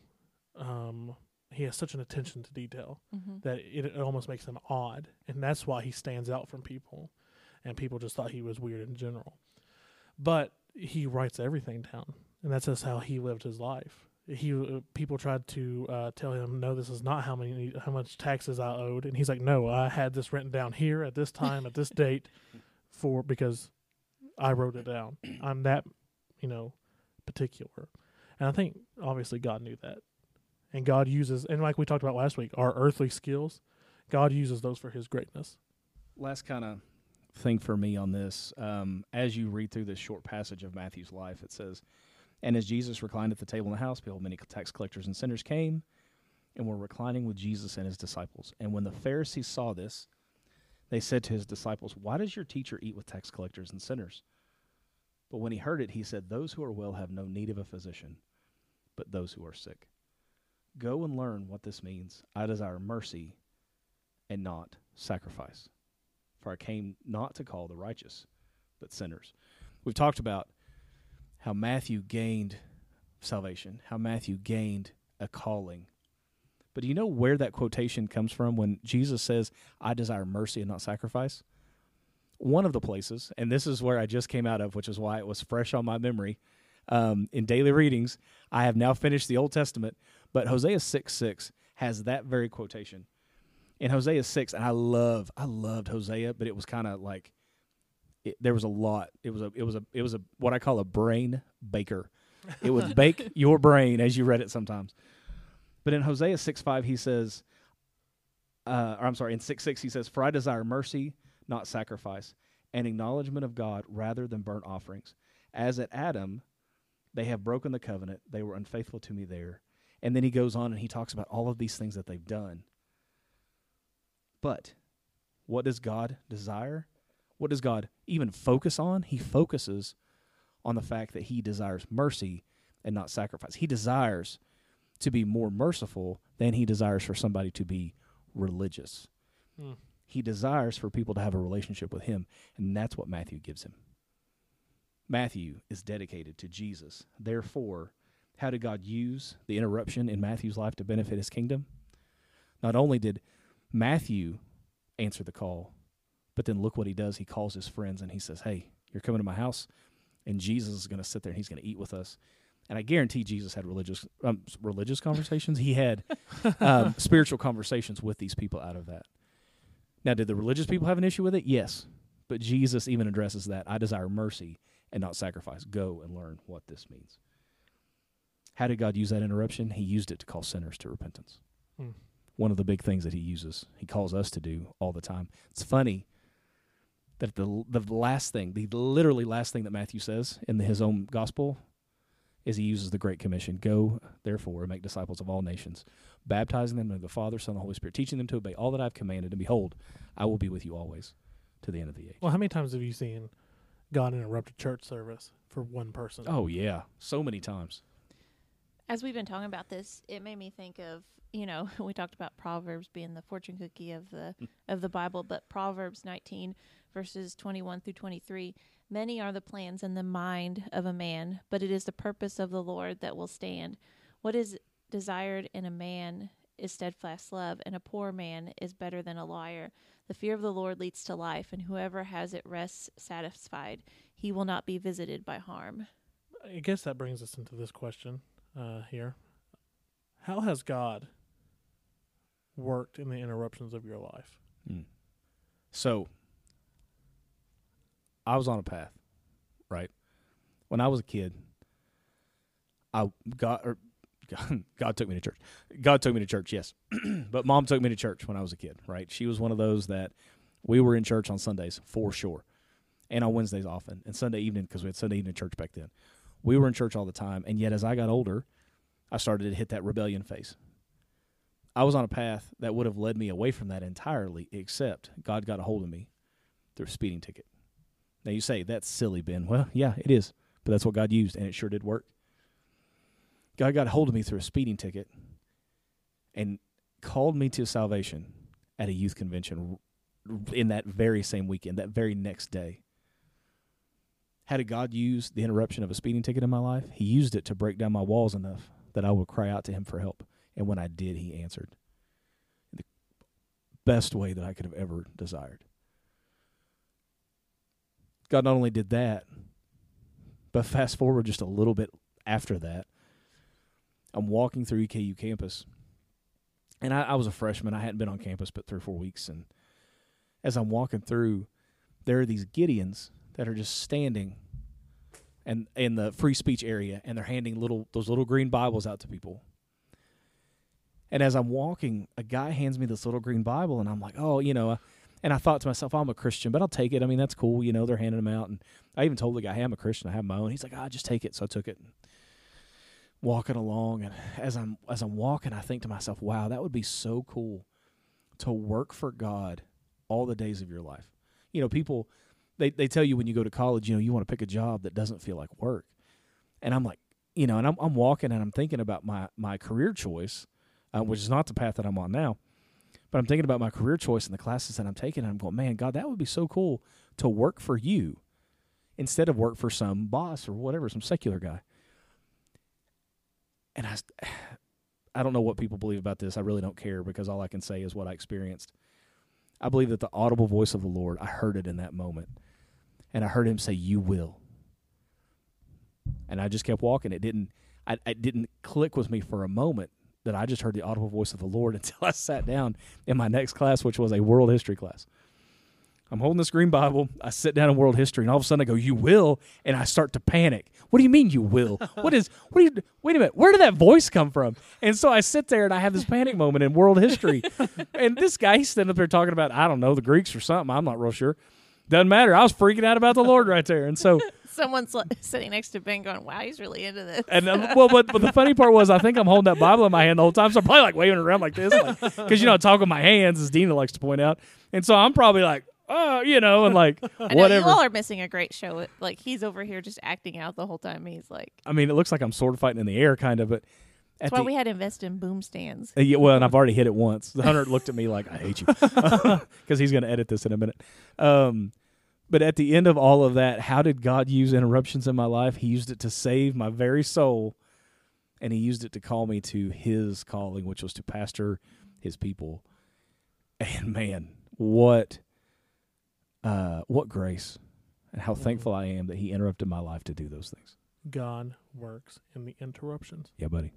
um, he has such an attention to detail Mm-hmm. that it, it almost makes him odd, and that's why he stands out from people, and people just thought he was weird in general. But he writes everything down, and that's just how he lived his life. He uh, people tried to uh, tell him, no, this is not how many how much taxes I owed, and he's like, no, I had this written down here at this time at this date, for because I wrote it down. I'm that, you know, particular, and I think obviously God knew that, and God uses, and like we talked about last week, our earthly skills, God uses those for His greatness. Last kind of thing for me on this, um, as you read through this short passage of Matthew's life, it says, And as Jesus reclined at the table in the house, behold, many tax collectors and sinners came and were reclining with Jesus and his disciples. And when the Pharisees saw this, they said to his disciples, Why does your teacher eat with tax collectors and sinners? But when he heard it, he said, Those who are well have no need of a physician, but those who are sick. Go and learn what this means. I desire mercy and not sacrifice. For I came not to call the righteous, but sinners. We've talked about how Matthew gained salvation, how Matthew gained a calling. But do you know where that quotation comes from when Jesus says, I desire mercy and not sacrifice? One of the places, and this is where I just came out of, which is why it was fresh on my memory. um, in daily readings. I have now finished the Old Testament, but Hosea six six has that very quotation in Hosea six, and I love I loved Hosea, but it was kind of like it, there was a lot. It was a it was a it was a what I call a brain baker. It would bake your brain as you read it sometimes. But in Hosea six five, he says, uh, or I'm sorry, in six six he says, "For I desire mercy, not sacrifice, and acknowledgement of God rather than burnt offerings. As at Adam, they have broken the covenant; they were unfaithful to me there." And then he goes on and he talks about all of these things that they've done. But what does God desire? What does God even focus on? He focuses on the fact that he desires mercy and not sacrifice. He desires to be more merciful than he desires for somebody to be religious. Hmm. He desires for people to have a relationship with him, and that's what Matthew gives him. Matthew is dedicated to Jesus. Therefore, how did God use the interruption in Matthew's life to benefit his kingdom? Not only did Matthew answer the call, but then look what he does. He calls his friends and he says, Hey, you're coming to my house, and Jesus is going to sit there and he's going to eat with us. And I guarantee Jesus had religious um, religious conversations. He had um, spiritual conversations with these people out of that. Now, did the religious people have an issue with it? Yes. But Jesus even addresses that. I desire mercy and not sacrifice. Go and learn what this means. How did God use that interruption? He used it to call sinners to repentance. Hmm. One of the big things that he uses, he calls us to do all the time. It's funny that the the last thing, the literally last thing that Matthew says in his own gospel is he uses the Great Commission. Go, therefore, and make disciples of all nations, baptizing them in the Father, Son, and the Holy Spirit, teaching them to obey all that I've commanded, and behold, I will be with you always to the end of the age. Well, how many times have you seen God interrupt a church service for one person? Oh yeah, so many times. As we've been talking about this, it made me think of you know we talked about Proverbs being the fortune cookie of the of the Bible, but Proverbs 19 verses 21 through 23. Many are the plans in the mind of a man, but it is the purpose of the Lord that will stand. What is desired in a man is steadfast love, and a poor man is better than a liar. The fear of the Lord leads to life, and whoever has it rests satisfied. He will not be visited by harm. I guess that brings us into this question uh, here. How has God worked in the interruptions of your life? Mm. So, I was on a path, right? When I was a kid, I got or God, er, God took me to church. God took me to church, yes, but mom took me to church when I was a kid, right? She was one of those that we were in church on Sundays for sure, and on Wednesdays often, and Sunday evening because we had Sunday evening church back then. We were in church all the time, and yet as I got older, I started to hit that rebellion phase. I was on a path that would have led me away from that entirely, except God got a hold of me through a speeding ticket. Now you say that's silly, Ben. Well, yeah, it is, but that's what God used, and it sure did work. God got a hold of me through a speeding ticket and called me to salvation at a youth convention in that very same weekend, that very next day. How did God use the interruption of a speeding ticket in my life? He used it to break down my walls enough that I would cry out to Him for help. And when I did, He answered in the best way that I could have ever desired. God not only did that, but fast forward just a little bit after that, I'm walking through EKU campus, and I, I, was a freshman. I hadn't been on campus but three or four weeks, and as I'm walking through, there are these Gideons that are just standing, and in the free speech area, and they're handing little those little green Bibles out to people. And as I'm walking, a guy hands me this little green Bible, and I'm like, oh, you know. And I thought to myself, I'm a Christian, but I'll take it. I mean, that's cool. You know, they're handing them out. And I even told the guy, hey, I'm a Christian. I have my own. He's like, ah, oh, just take it. So I took it walking along and as I'm as I'm walking I think to myself, wow, that would be so cool to work for God all the days of your life. You know, people they they tell you when you go to college, you know, you want to pick a job that doesn't feel like work. And I'm like, you know, and I'm I'm walking and I'm thinking about my my career choice, uh, which is not the path that I'm on now. But I'm thinking about my career choice and the classes that I'm taking and I'm going, "Man, God, that would be so cool to work for you instead of work for some boss or whatever, some secular guy." and I, I don't know what people believe about this. I really don't care because all I can say is what I experienced. I believe that the audible voice of the Lord, I heard it in that moment. And I heard him say, You will. and I just kept walking. It didn't. I, it didn't click with me for a moment that I just heard the audible voice of the Lord until I sat down in my next class, which was a world history class. I'm holding this green Bible. I sit down in world history, and all of a sudden I go, "You will," and I start to panic. What do you mean you will? what is? What do you? Wait a minute. Where did that voice come from? And so I sit there and I have this panic moment in world history, and this guy he's standing up there talking about I don't know the Greeks or something. I'm not real sure. Doesn't matter. I was freaking out about the Lord right there, and so Someone's sitting next to Ben going, wow, he's really into this. and uh, well, but but the funny part was I think I'm holding that Bible in my hand the whole time, so I'm probably like waving it around like this, because you know I talk with my hands, as Dina likes to point out, and so I'm probably like, oh, you know, and like I know whatever. you all are missing a great show. Like he's over here just acting out the whole time. He's like, I mean, it looks like I'm sword fighting in the air, kind of, but that's why the, we had to invest in boom stands. Uh, yeah, well, and I've already hit it once. The hunter looked at me like, "I hate you," because he's going to edit this in a minute. Um, but at the end of all of that, how did God use interruptions in my life? He used it to save my very soul, and He used it to call me to His calling, which was to pastor His people. And man, what, uh, what grace, and how thankful I am that He interrupted my life to do those things. God works in the interruptions. Yeah, buddy.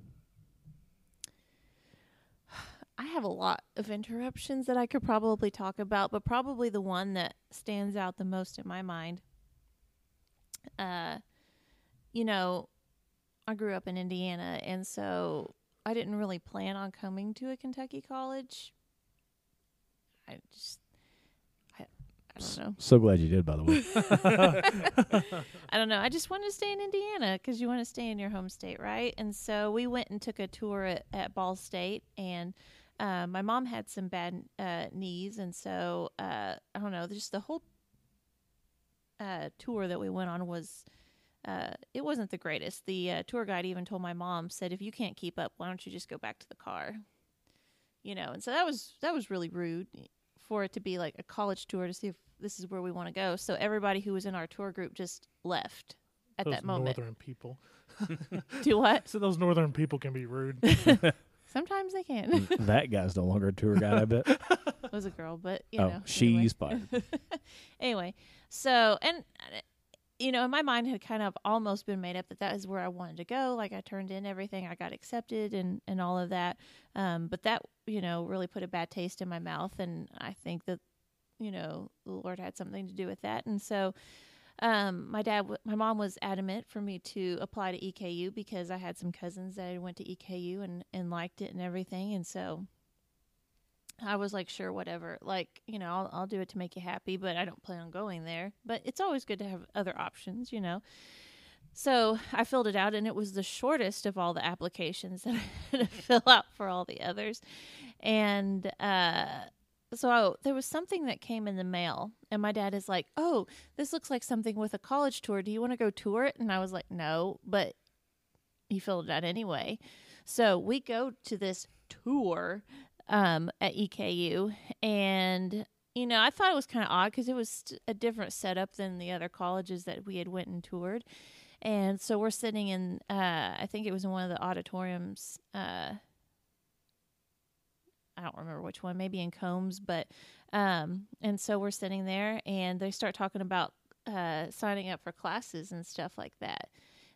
I have a lot of interruptions that I could probably talk about, but probably the one that stands out the most in my mind. Uh, you know, I grew up in Indiana, and so I didn't really plan on coming to a Kentucky college. I just, I, I don't know. So glad you did, by the way. I don't know. I just wanted to stay in Indiana because you want to stay in your home state, right? And so we went and took a tour at, at Ball State, and uh, my mom had some bad uh, knees, and so uh, I don't know. Just the whole uh, tour that we went on was. Uh, it wasn't the greatest. The uh, tour guide even told my mom, said, "If you can't keep up, why don't you just go back to the car?" You know, and so that was that was really rude for it to be like a college tour to see if this is where we want to go. So everybody who was in our tour group just left at those that moment. northern people. Do what? So those northern people can be rude. Sometimes they can. that guy's no longer a tour guide. I bet. it was a girl, but you oh, know. she's anyway. fired. anyway, so and you know, my mind had kind of almost been made up that that is where I wanted to go. Like I turned in everything, I got accepted, and and all of that. Um, but that you know really put a bad taste in my mouth, and I think that you know the Lord had something to do with that, and so. Um, my dad, my mom was adamant for me to apply to EKU because I had some cousins that went to EKU and, and liked it and everything. And so I was like, sure, whatever. Like, you know, I'll, I'll do it to make you happy, but I don't plan on going there. But it's always good to have other options, you know. So I filled it out, and it was the shortest of all the applications that I had to fill out for all the others. And uh, so there was something that came in the mail, and my dad is like, "Oh, this looks like something with a college tour. Do you want to go tour it?" And I was like, "No," but he filled it out anyway. So we go to this tour um, at EKU, and you know, I thought it was kind of odd because it was a different setup than the other colleges that we had went and toured. And so we're sitting in, uh, I think it was in one of the auditoriums. Uh, I don't remember which one, maybe in Combs, but um, and so we're sitting there, and they start talking about uh, signing up for classes and stuff like that.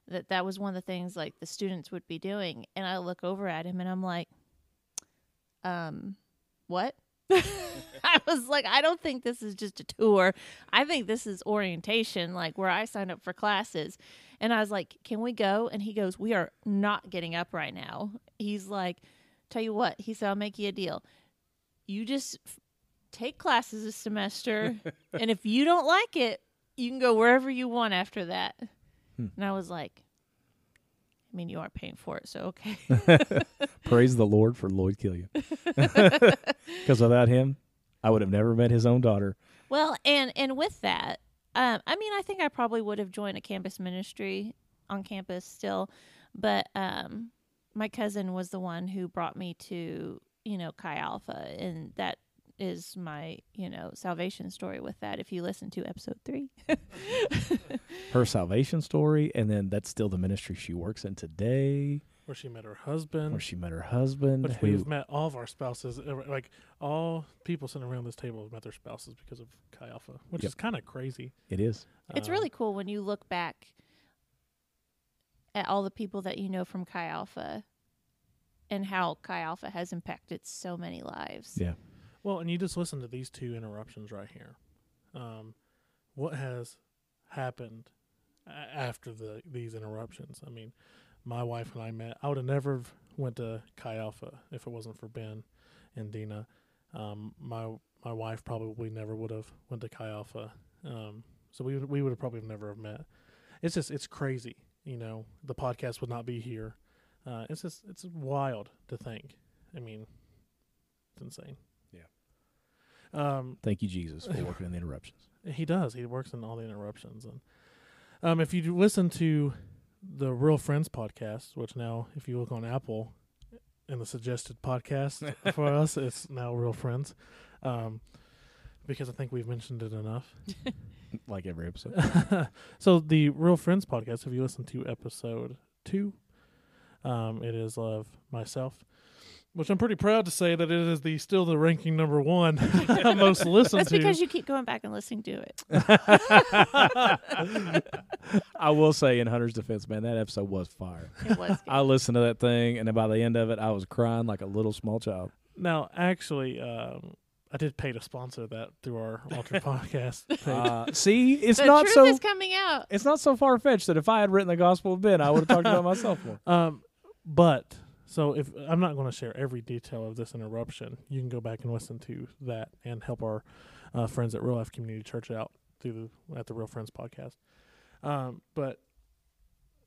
That that was one of the things like the students would be doing, and I look over at him, and I'm like, um, what? I was like, I don't think this is just a tour. I think this is orientation, like where I signed up for classes. And I was like, Can we go? And he goes, We are not getting up right now. He's like, Tell you what, he said, I'll make you a deal. You just f- take classes a semester. and if you don't like it, you can go wherever you want after that. Hmm. And I was like, I mean, you are paying for it, so okay. Praise the Lord for Lloyd Killian. Because without him, I would have never met his own daughter. Well, and and with that, um, I mean, I think I probably would have joined a campus ministry on campus still, but um, my cousin was the one who brought me to you know Chi Alpha, and that is my you know salvation story with that. If you listen to episode three, Her salvation story, and then that's still the ministry she works in today, where she met her husband. where she met her husband. But who- we've met all of our spouses. uh, Like all people sitting around this table have met their spouses because of Chi Alpha, which Yep. is kind of crazy. it is. it's Uh, really cool when you look back at all the people that you know from Chi Alpha and how Chi Alpha has impacted so many lives. Yeah. Well, and you just listen to these two interruptions right here. Um, what has happened after the these interruptions? I mean, my wife and I met. I would have never went to Chi Alpha if it wasn't for Ben and Dina. Um, my my wife probably never would have went to Chi Alpha. Um, so we would, we would have probably never have met. It's just it's crazy, you know. The podcast would not be here. Uh, it's just it's wild to think. I mean, it's insane. Yeah. Um, Thank you, Jesus, for working in the interruptions. he does. He works in all the interruptions, and um, if you listen to the Real Friends podcast, which now, if you look on Apple, in the suggested podcast for us, it's now Real Friends, um, because I think we've mentioned it enough. like every episode. so the Real Friends podcast, if you listen to episode two, um, it is of myself, which I'm pretty proud to say that it is the still the ranking number one most listened That's to. because you keep going back and listening to it. I will say, in Hunter's defense, man, that episode was fire. It was. I listened to that thing, and then by the end of it, I was crying like a little small child. Now, actually, um, I did pay to sponsor that through our Altared Podcast page. Uh, see, it's the not truth so is coming out. it's not so far fetched that if I had written the Gospel of Ben, I would have talked about myself more. um, but so if I'm not going to share every detail of this interruption, you can go back and listen to that and help our uh, friends at Real Life Community Church out through the at the Real Friends podcast. Um, but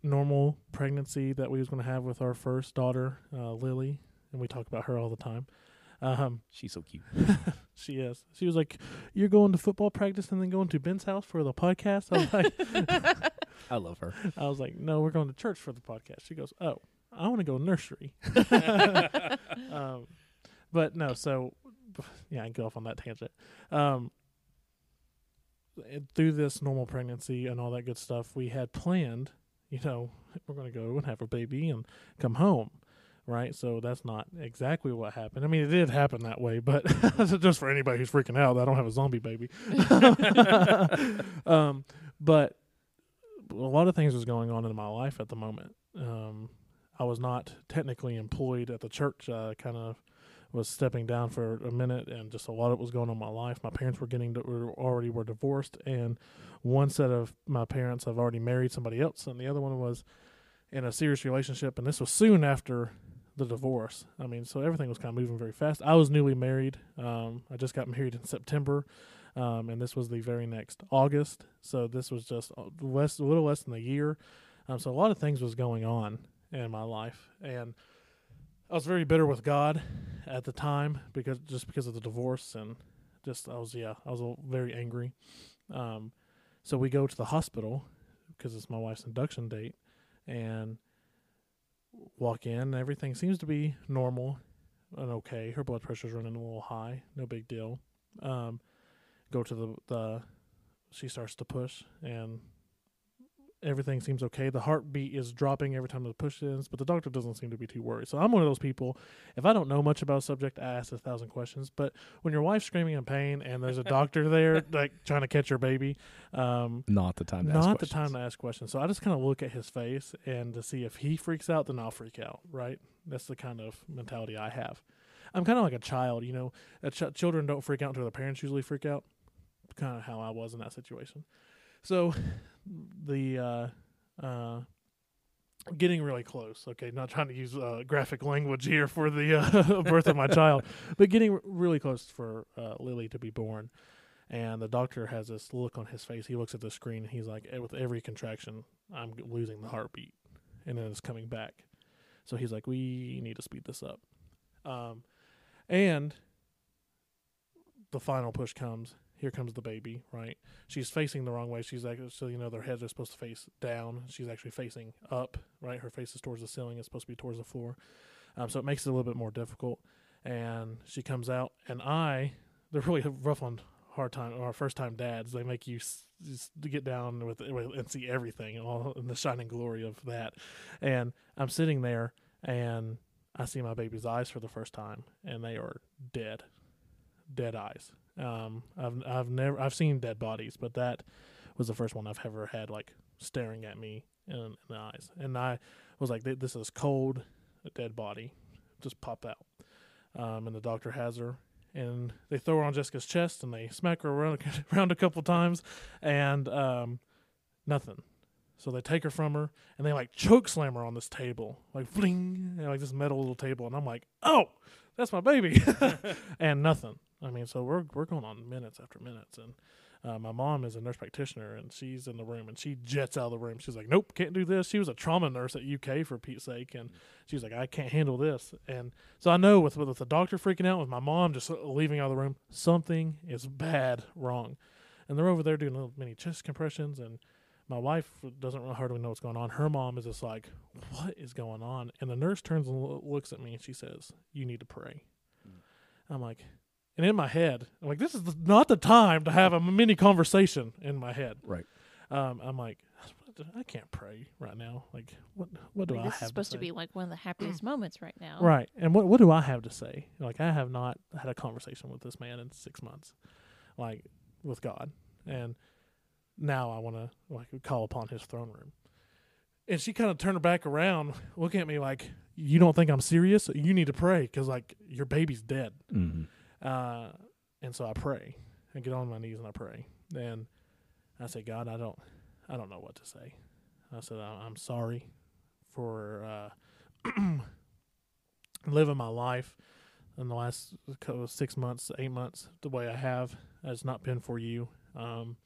normal pregnancy that we was going to have with our first daughter, uh, Lily, and we talk about her all the time. Um, She's so cute. She is. She was like, "You're going to football practice and then going to Ben's house for the podcast." I was like, I love her. "I was like, no, we're going to church for the podcast." She goes, "Oh, I want to go nursery." um, but no, so yeah, I go off on that tangent. Um, through this normal pregnancy and all that good stuff, we had planned. You know, we're going to go and have a baby and come home. Right, so that's not exactly what happened. I mean, it did happen that way, but just for anybody who's freaking out, I don't have a zombie baby. um, but a lot of things was going on in my life at the moment. Um, I was not technically employed at the church. I kind of was stepping down for a minute, and just a lot of was going on in my life. My parents were getting were already were divorced, and one set of my parents have already married somebody else, and the other one was in a serious relationship, and this was soon after the divorce. I mean, so everything was kind of moving very fast. I was newly married. Um, I just got married in September, um, and this was the very next August. So this was just a less, a little less than a year. Um, so a lot of things was going on in my life, and I was very bitter with God at the time because just because of the divorce and just I was yeah I was very angry. Um, so we go to the hospital because it's my wife's induction date, and walk in. Everything seems to be normal and okay. Her blood pressure's running a little high. No big deal. Um, go to the the. She starts to push and everything seems okay. The heartbeat is dropping every time the push ends, but the doctor doesn't seem to be too worried. So I'm one of those people. If I don't know much about a subject, I ask a thousand questions. But when your wife's screaming in pain and there's a doctor there, like trying to catch your baby, um, Not the time to ask not the questions. time to ask questions. So I just kind of look at his face and to see if he freaks out, then I'll freak out. Right? That's the kind of mentality I have. I'm kind of like a child, you know. A ch- children don't freak out until their parents usually freak out. Kind of how I was in that situation. So, the uh, uh, getting really close. Okay, not trying to use uh, graphic language here for the uh, birth of my child, but getting really close for uh, Lily to be born. And the doctor has this look on his face. He looks at the screen and he's like, "Eh, with every contraction, I'm losing the heartbeat, and then it's coming back. So he's like, we need to speed this up. Um, and the final push comes. Here comes the baby, right? She's facing the wrong way. She's actually, so you know, their heads are supposed to face down. She's actually facing up, right? Her face is towards the ceiling. It's supposed to be towards the floor. Um, so it makes it a little bit more difficult. And she comes out, and I, they're really rough on hard time or first time dads. They make you s- get down with, with and see everything, all in the shining glory of that. And I'm sitting there, and I see my baby's eyes for the first time, and they are dead, dead eyes. Um, I've I've never I've seen dead bodies, but that was the first one I've ever had like staring at me in, in the eyes, and I was like, "This is cold, a dead body, just pop out." Um, and the doctor has her, and they throw her on Jessica's chest, and they smack her around around a couple times, and um, nothing. So they take her from her, and they like choke slam her on this table, like fling, know, like this metal little table, and I'm like, "Oh, that's my baby," and nothing. I mean, so we're we're going on minutes after minutes, and uh, my mom is a nurse practitioner, and she's in the room, and she jets out of the room. She's like, "Nope, can't do this." She was a trauma nurse at UK for Pete's sake, and she's like, "I can't handle this." And so I know with with the doctor freaking out, with my mom just leaving out of the room, something is bad wrong, and they're over there doing little mini chest compressions, and my wife doesn't really hardly know what's going on. Her mom is just like, "What is going on?" And the nurse turns and lo- looks at me, and she says, "You need to pray." I'm like, and in my head, I'm like, this is not the time to have a mini conversation in my head. Right. Um, I'm like, I can't pray right now. Like, what what do Like, I this have is supposed to, to be like one of the happiest moments right now. Right. And what what do I have to say? Like I have not had a conversation with this man in six months, like with God, and now I want to like call upon His throne room. And she kind of turned her back around, looking at me like, "You don't think I'm serious? You need to pray because like your baby's dead." Mm-hmm. Uh, and so I pray. I get on my knees and I pray. And I say, God, I don't, I don't know what to say. I said, "I- I'm sorry for uh, living my life in the last couple of six months, eight months, the way I have has not been for you. Um,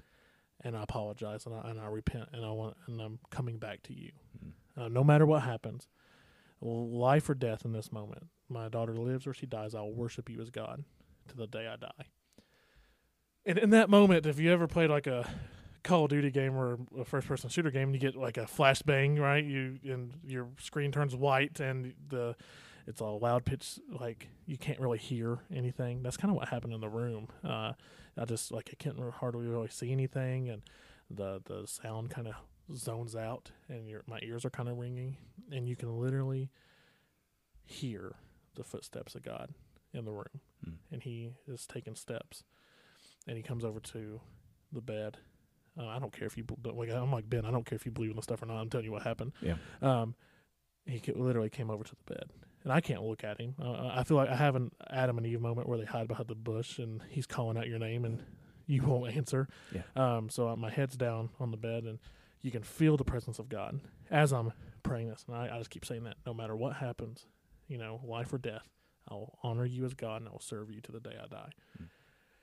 and I apologize and I, and I repent and I want and I'm coming back to you. Uh, no matter what happens, life or death in this moment, my daughter lives or she dies, I will worship you as God to the day I die. And in that moment, if you ever played like a Call of Duty game or a first person shooter game, you get like a flashbang, right? You and your screen turns white and the it's a loud pitch like you can't really hear anything. That's kind of what happened in the room. Uh, I just like I can't hardly really see anything, and the the sound kind of zones out, and your my ears are kind of ringing, and you can literally hear the footsteps of God in the room, Mm. and He is taking steps, and He comes over to the bed. Uh, I don't care if you don't- like. I'm like Ben. I don't care if you believe in the stuff or not. I'm telling you what happened. Yeah. Um, he literally came over to the bed, and I can't look at him. Uh, I feel like I have an Adam and Eve moment where they hide behind the bush, and he's calling out your name, and you won't answer. Yeah. Um. So uh, my head's down on the bed, and you can feel the presence of God as I'm praying this, and I, I just keep saying that no matter what happens, you know, life or death, I'll honor you as God, and I will serve you to the day I die. Mm.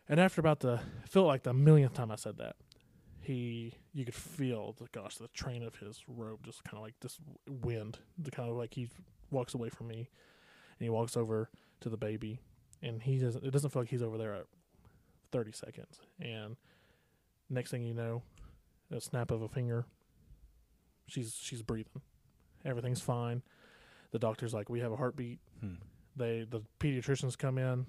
And after about the felt like the millionth time I said that, he you could feel the gosh the train of his robe just kind of like this wind the kind of like he walks away from me and he walks over to the baby and he doesn't it doesn't feel like he's over there at 30 seconds and next thing you know a snap of a finger she's she's breathing everything's fine the doctor's like we have a heartbeat Hmm. They the pediatricians come in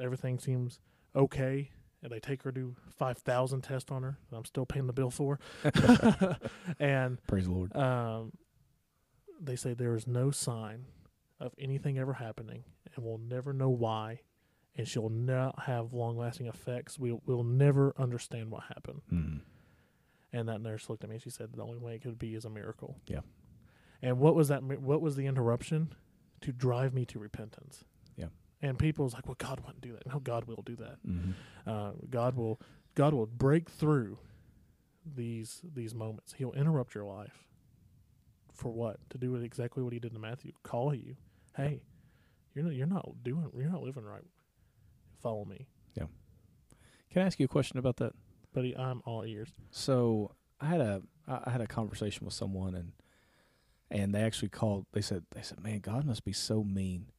everything seems okay and they take her do 5000 tests on her that i'm still paying the bill for and Praise the Lord. um, they say there is no sign of anything ever happening and we'll never know why and she'll not have long lasting effects we'll, we'll never understand what happened Mm. and that nurse looked at me and she said the only way it could be is a miracle Yeah. and what was that what was the interruption to drive me to repentance Yeah. and people's like well god wouldn't do that no god will do that hmm uh, God will God will break through these these moments. He'll interrupt your life for what? To do exactly what he did to Matthew. Call you. Hey, you're not you're not doing you're not living right. Follow me. Yeah. Can I ask you a question about that? Buddy, I'm all ears. So I had a I had a conversation with someone and and they actually called. They said they said, "Man, God must be so mean."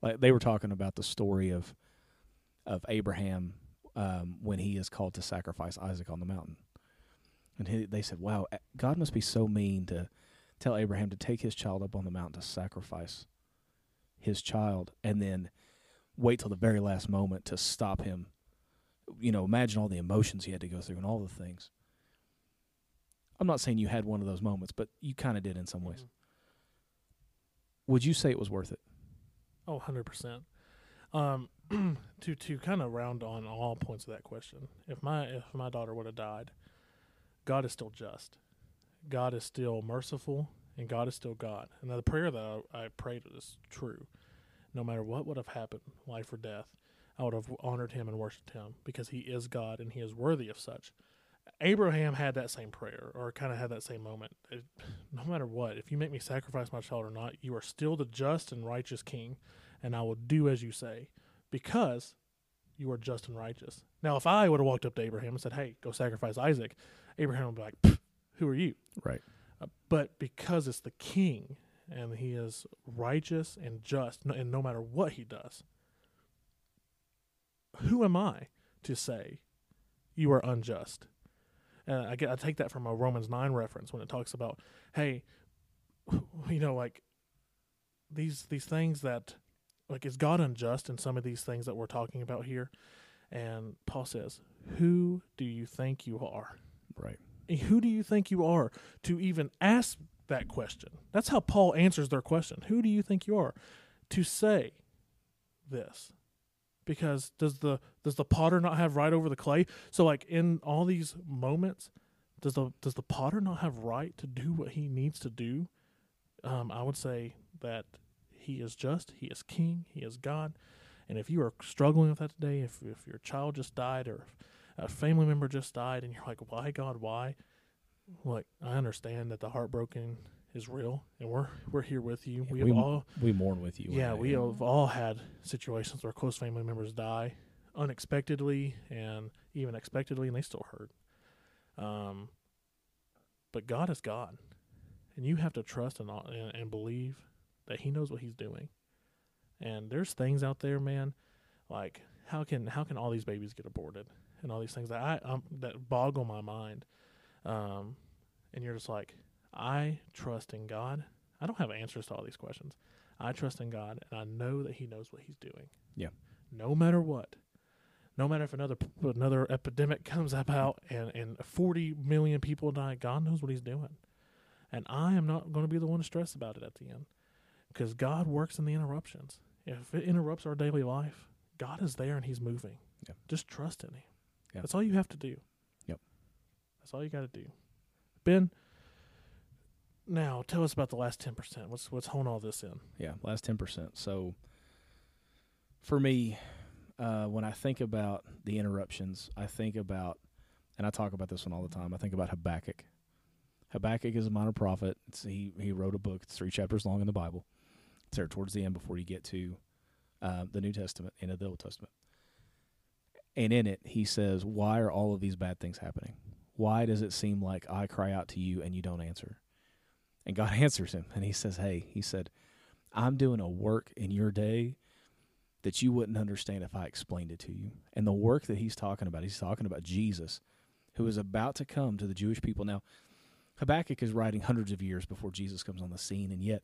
Like they were talking about the story of of Abraham um, when he is called to sacrifice Isaac on the mountain, and he, they said, "Wow, God must be so mean to tell Abraham to take his child up on the mountain to sacrifice his child, and then wait till the very last moment to stop him." You know, imagine all the emotions he had to go through and all the things. I'm not saying you had one of those moments, but you kind of did in some ways. Would you say it was worth it? Oh, 100%. Um, to to kind of round on all points of that question, if my if my daughter would have died, God is still just, God is still merciful and God is still God. And the prayer that I, I prayed is true. No matter what would have happened, life or death, I would have honored him and worshiped him because he is God and he is worthy of such. Abraham had that same prayer or kind of had that same moment. It, no matter what, if you make me sacrifice my child or not, you are still the just and righteous king, and I will do as you say because you are just and righteous. Now, if I would have walked up to Abraham and said, Hey, go sacrifice Isaac, Abraham would be like, Who are you? Right. Uh, but because it's the king and he is righteous and just, no- and no matter what he does, who am I to say you are unjust? I get, I take that from a Romans nine reference when it talks about, hey, you know, like these these things that, like, is God unjust in some of these things that we're talking about here? And Paul says, "Who do you think you are?" Right. Eh, who do you think you are to even ask that question? That's how Paul answers their question. Who do you think you are to say this? Because does the does the potter not have right over the clay? So like in all these moments, does the does the potter not have right to do what he needs to do? Um, I would say that he is just, he is king, he is God. And if you are struggling with that today, if if your child just died or a family member just died and you're like, why God, why? Like I understand that the heartbroken is real, and we're we're here with you. Yeah, we we- all, We mourn with you. yeah, we have all had situations where close family members die unexpectedly and even expectedly, and they still hurt. Um, but God is God, and you have to trust and and, and believe that He knows what He's doing. And there's things out there, man, like how can how can all these babies get aborted and all these things that I um, that boggle my mind. Um, and you're just like, I trust in God. I don't have answers to all these questions. I trust in God, and I know that He knows what He's doing. Yeah. No matter what, no matter if another another epidemic comes about and and 40 million people die, God knows what He's doing, and I am not going to be the one to stress about it at the end, because God works in the interruptions. If it interrupts our daily life, God is there and He's moving. Yeah. Just trust in Him. Yeah. That's all you have to do. Yep. That's all you got to do. Ben, now tell us about the last ten percent. What's what's honing all this in? Yeah, last ten percent. So for me, uh, when I think about the interruptions, I think about, and I talk about this one all the time. I think about Habakkuk. Habakkuk is a minor prophet. It's, he he wrote a book. It's three chapters long in the Bible. It's there towards the end before you get to uh, the New Testament and the Old Testament. And in it, he says, "Why are all of these bad things happening? Why does it seem like I cry out to you and you don't answer?" And God answers him, and he says, "Hey," he said, I'm doing a work in your day that you wouldn't understand if I explained it to you. And the work that he's talking about, he's talking about Jesus, who is about to come to the Jewish people. Now, Habakkuk is writing hundreds of years before Jesus comes on the scene, and yet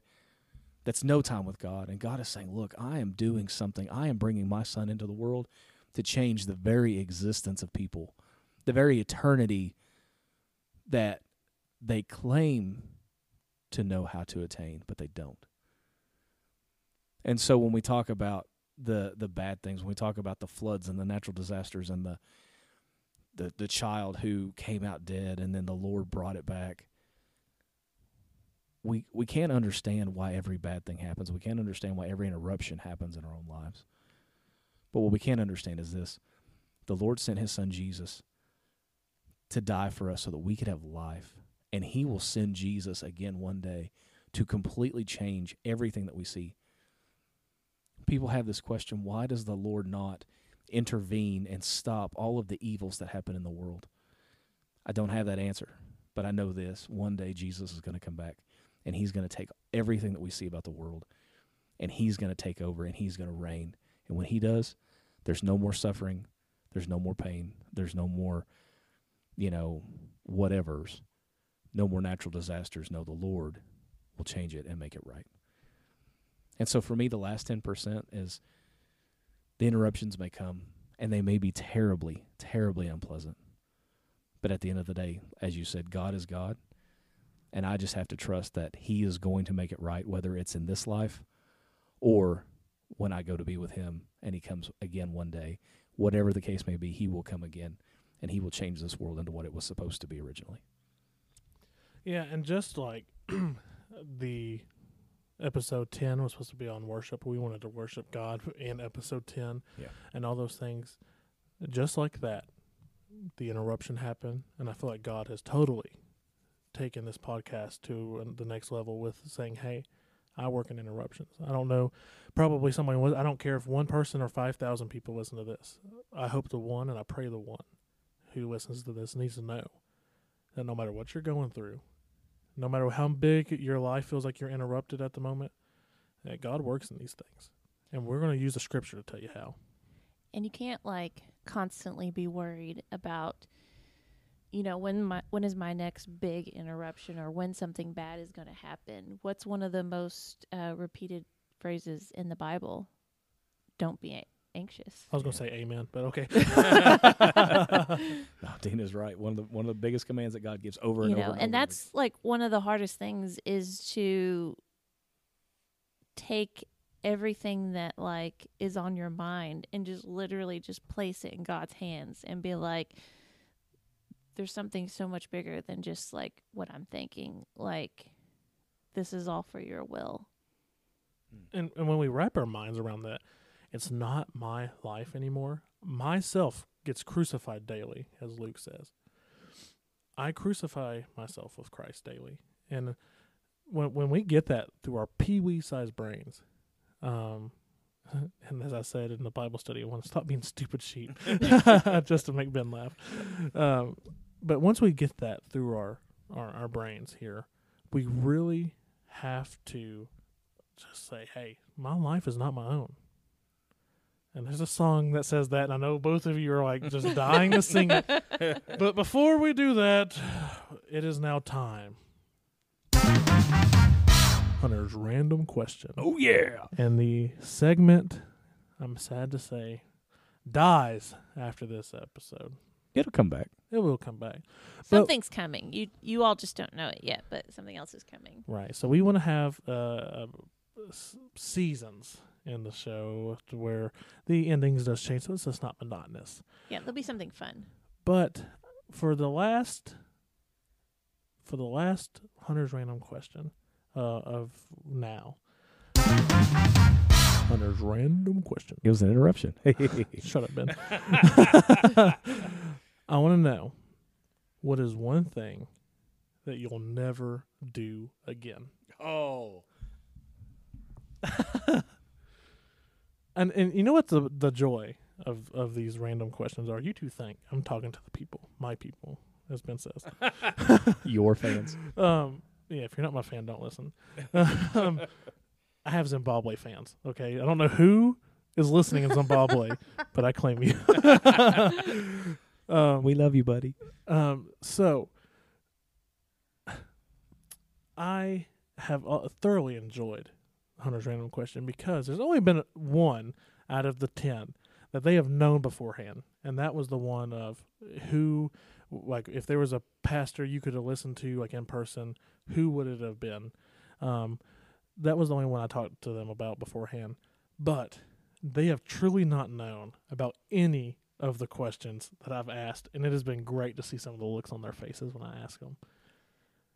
that's no time with God. And God is saying, Look, I am doing something. I am bringing my son into the world to change the very existence of people, the very eternity that they claim to know how to attain, but they don't. And so when we talk about the the bad things, when we talk about the floods and the natural disasters and the the the child who came out dead and then the Lord brought it back, we we can't understand why every bad thing happens. We can't understand why every interruption happens in our own lives. But what we can't understand is this: the Lord sent His Son Jesus to die for us so that we could have life, and He will send Jesus again one day to completely change everything that we see. People have this question why does the Lord not intervene and stop all of the evils that happen in the world? I don't have that answer, but I know this one day Jesus is going to come back and he's going to take everything that we see about the world and he's going to take over and he's going to reign. And when he does, there's no more suffering, there's no more pain, there's no more, you know, whatevers, no more natural disasters. No, the Lord will change it and make it right. And so for me, the last 10% is the interruptions may come and they may be terribly, terribly unpleasant. But at the end of the day, as you said, God is God. And I just have to trust that He is going to make it right, whether it's in this life or when I go to be with Him and He comes again one day. Whatever the case may be, He will come again and He will change this world into what it was supposed to be originally. Yeah, and just like the episode 10 was supposed to be on worship, we wanted to worship God in episode 10 Yeah. and all those things. Just like that, the interruption happened, and I feel like God has totally taken this podcast to the next level with saying, "Hey, I work in interruptions. I don't know, probably somebody was. I don't care if one person or five thousand people listen to this. I hope the one, and I pray the one who listens to this needs to know that no matter what you're going through, no matter how big your life feels like you're interrupted at the moment, that God works in these things, and we're going to use the scripture to tell you how. and you can't like constantly be worried about you know when my when is my next big interruption or when something bad is going to happen? What's one of the most uh, repeated phrases in the bible? Don't be anxious I was going to say amen, but okay. No, Dina's right. One of the one of the biggest commands that God gives over and you over know and, and over that's like one of the hardest things is to take everything that like is on your mind and just literally just place it in God's hands and be like there's something so much bigger than just like what I'm thinking like this is all for your will and, and when we wrap our minds around that, it's not my life anymore. Myself gets crucified daily, as Luke says. I crucify myself with Christ daily, and when when we get that through our pee wee sized brains, um, and as I said in the Bible study, I want to stop being stupid sheep, just to make Ben laugh. Um, but once we get that through our, our our brains here, we really have to just say, "Hey, my life is not my own." And there's a song that says that, and I know both of you are like just dying to sing it. But before we do that, it is now time. Hunter's random question. Oh yeah. And the segment, I'm sad to say, dies after this episode. It'll come back. It will come back. something's coming you you all just don't know it yet but something else is coming Right. So we want to have uh, uh, s- seasons in the show to where the endings does change, so it's just not monotonous. yeah there'll be something fun But for the last, for the last Hunter's random question uh, of now, Hunter's random question. It was an interruption. Shut up, Ben. I want to know what is one thing that you'll never do again. oh. And and you know what the the joy of of these random questions are? You two think I'm talking to the people, my people, as Ben says. Your fans. Um, yeah, if you're not my fan, don't listen. um, I have Zimbabwe fans. Okay, I don't know who is listening in Zimbabwe, but I claim you. um, We love you, buddy. um, so I have uh, thoroughly enjoyed Hunter's random question because there's only been one out of the ten that they have known beforehand, and that was the one of who, like, if there was a pastor you could have listened to like in person, who would it have been? Um, that was the only one I talked to them about beforehand, but they have truly not known about any of the questions that I've asked, and it has been great to see some of the looks on their faces when I ask them.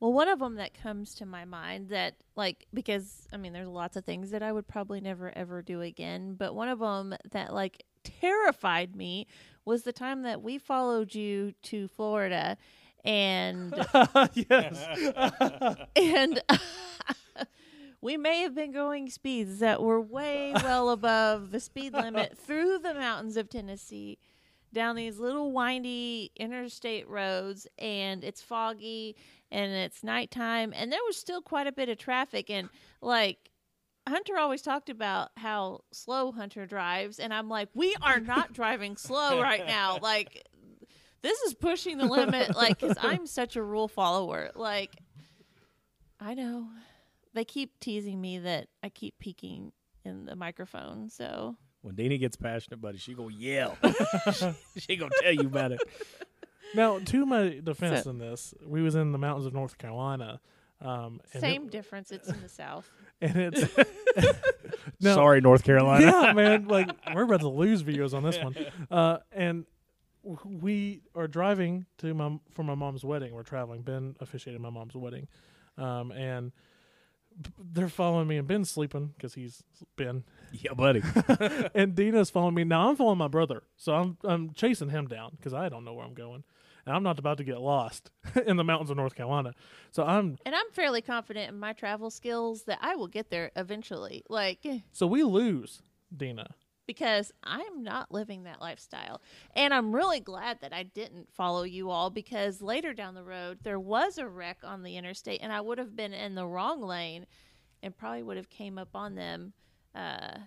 Well, one of them that comes to my mind that, like, because I mean, there's lots of things that I would probably never ever do again, but one of them that, like, terrified me was the time that we followed you to Florida and, yes. and, we may have been going speeds that were way well above the speed limit through the mountains of Tennessee down these little windy interstate roads and it's foggy and it's nighttime and there was still quite a bit of traffic and like Hunter always talked about how slow Hunter drives and I'm like we are not driving slow right now. Like this is pushing the limit like cuz I'm such a rule follower. Like I know. They keep teasing me that I keep peeking in the microphone so When Dina gets passionate, buddy, she gonna yell. she gonna tell you about it. Now, to my defense So- in this, we was in the mountains of North Carolina. Um, and same It, difference it's in the south and it's No. Sorry, North Carolina. yeah, man. Like we're about to lose videos on this one. Uh, and w- we are driving to my for my mom's wedding. We're traveling. Ben officiated my mom's wedding, um, and b- they're following me. And Ben's sleeping because he's Ben, Yeah, buddy. and Dina's following me. Now I'm following my brother, so I'm I'm chasing him down because I don't know where I'm going, and I'm not about to get lost in the mountains of North Carolina. So I'm And I'm fairly confident in my travel skills that I will get there eventually. Like, eh. so we lose Dina. because I'm not living that lifestyle. And I'm really glad that I didn't follow you all because later down the road, there was a wreck on the interstate and I would have been in the wrong lane and probably would have came up on them uh,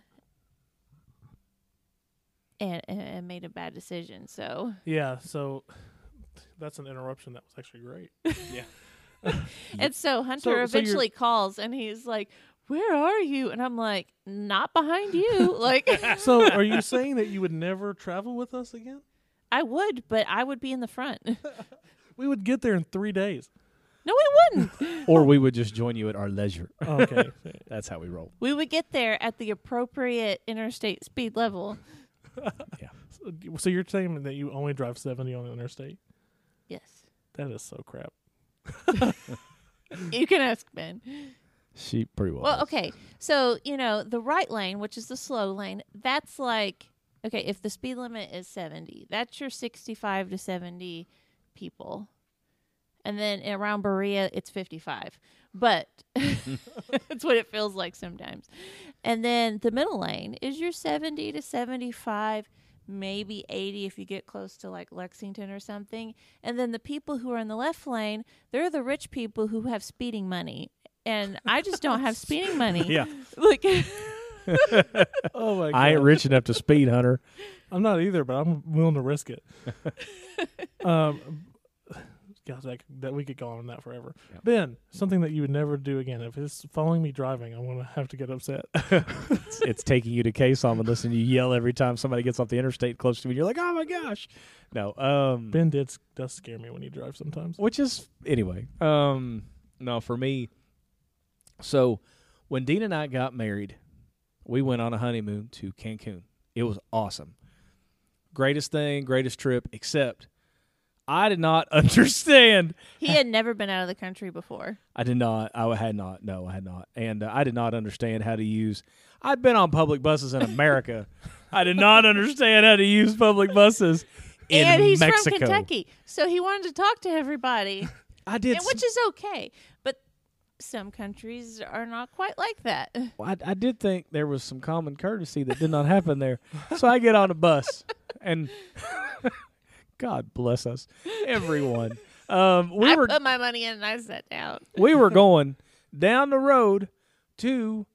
and, and, and made a bad decision. So, Yeah, so that's an interruption that was actually great. Yeah. and so Hunter So- so eventually calls and he's like, where are you? And I'm like, not behind you. like, so are you saying that you would never travel with us again? I would, but I would be in the front. We would get there in three days. No, we wouldn't. or we would just join you at our leisure. Okay. That's how we roll. We would get there at the appropriate interstate speed level. so, so you're saying that you only drive 70 on the interstate? Yes. That is so crap. You can ask Ben. She pretty well. Well, does. okay. So, you know, the right lane, which is the slow lane, that's like, okay, if the speed limit is 70, that's your 65 to 70 people. And then around Berea, it's 55. But that's what it feels like sometimes. And then the middle lane is your 70 to 75, maybe 80 if you get close to like Lexington or something. And then the people who are in the left lane, they're the rich people who have speeding money. And I just don't have speeding money. Yeah. Like, Oh my god. I ain't rich enough to speed, Hunter. I'm not either, but I'm willing to risk it. um, gosh, that, that we could go on that forever. Yeah. Ben, something that you would never do again. If it's following me driving, I'm gonna have to get upset. It's, it's taking you to K-Som and listening. You yell every time somebody gets off the interstate close to you. You're like, oh my gosh. No. Um. ben did does scare me when he drives sometimes. which is anyway. Um. No, for me. So, when Dean and I got married, we went on a honeymoon to Cancun. It was awesome. Greatest thing, greatest trip, except I did not understand he had never been out of the country before. I did not. I had not. No, I had not. And uh, I did not understand how to use. I've been on public buses in America. I did not understand how to use public buses in and he's Mexico. from Kentucky. So he wanted to talk to everybody, I did. and, which is okay. But some countries are not quite like that. Well, I, I did think there was some common courtesy that did not happen there. So I get on a bus, and God bless us, everyone. Um, we I were put my money in and I sat down. we were going down the road to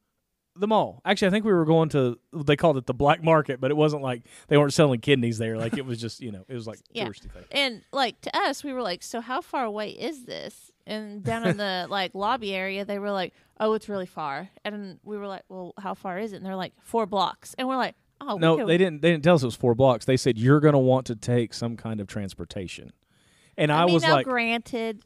the mall. Actually, I think we were going to. They called it the black market, but it wasn't like they weren't selling kidneys there. Like it was just you know it was like Yeah. touristy thing. And like to us, we were like, "So how far away is this?" And down in the like lobby area, they were like, "Oh, it's really far." And we were like, "Well, how far is it?" And they're like, four blocks." And we're like, "Oh, No, they didn't. They didn't tell us it was four blocks. They said you're going to want to take some kind of transportation. And I, I, mean, was now like, granted,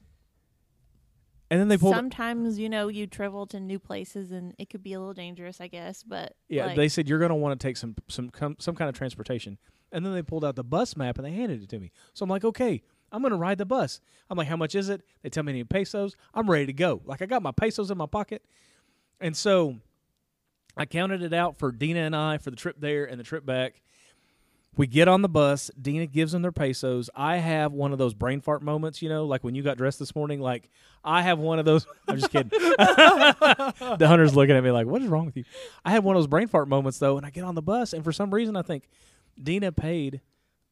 and then they pulled. sometimes you know you travel to new places and it could be a little dangerous, I guess. But Yeah, like, they said you're going to want to take some some com- some kind of transportation, and then they pulled out the bus map and they handed it to me. So I'm like, okay, I'm going to ride the bus. I'm like, how much is it? They tell me in pesos. I'm ready to go. Like I got my pesos in my pocket, and so I counted it out for Dina and I for the trip there and the trip back. We get on the bus. Dina gives them their pesos. I have one of those brain fart moments, you know, like when you got dressed this morning. Like I have one of those. I'm just kidding. the hunter's looking at me like, "What is wrong with you?" I had one of those brain fart moments though, and I get on the bus, and for some reason, I think Dina paid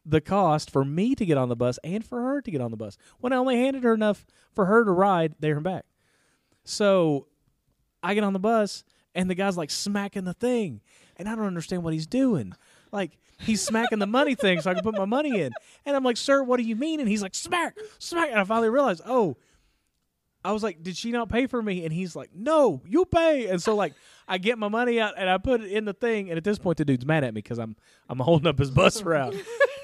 the cost for me to get on the bus and for her to get on the bus when I only handed her enough for her to ride there and back. So I get on the bus, and the guy's like smacking the thing, and I don't understand what he's doing. Like he's smacking the money thing so I can put my money in, and I'm like, "Sir, what do you mean?" And he's like, "Smack, smack," and I finally realized, oh. I was like, "Did she not pay for me?" And he's like, "No, you pay." And so like, I get my money out and I put it in the thing. And at this point, the dude's mad at me because I'm I'm holding up his bus route.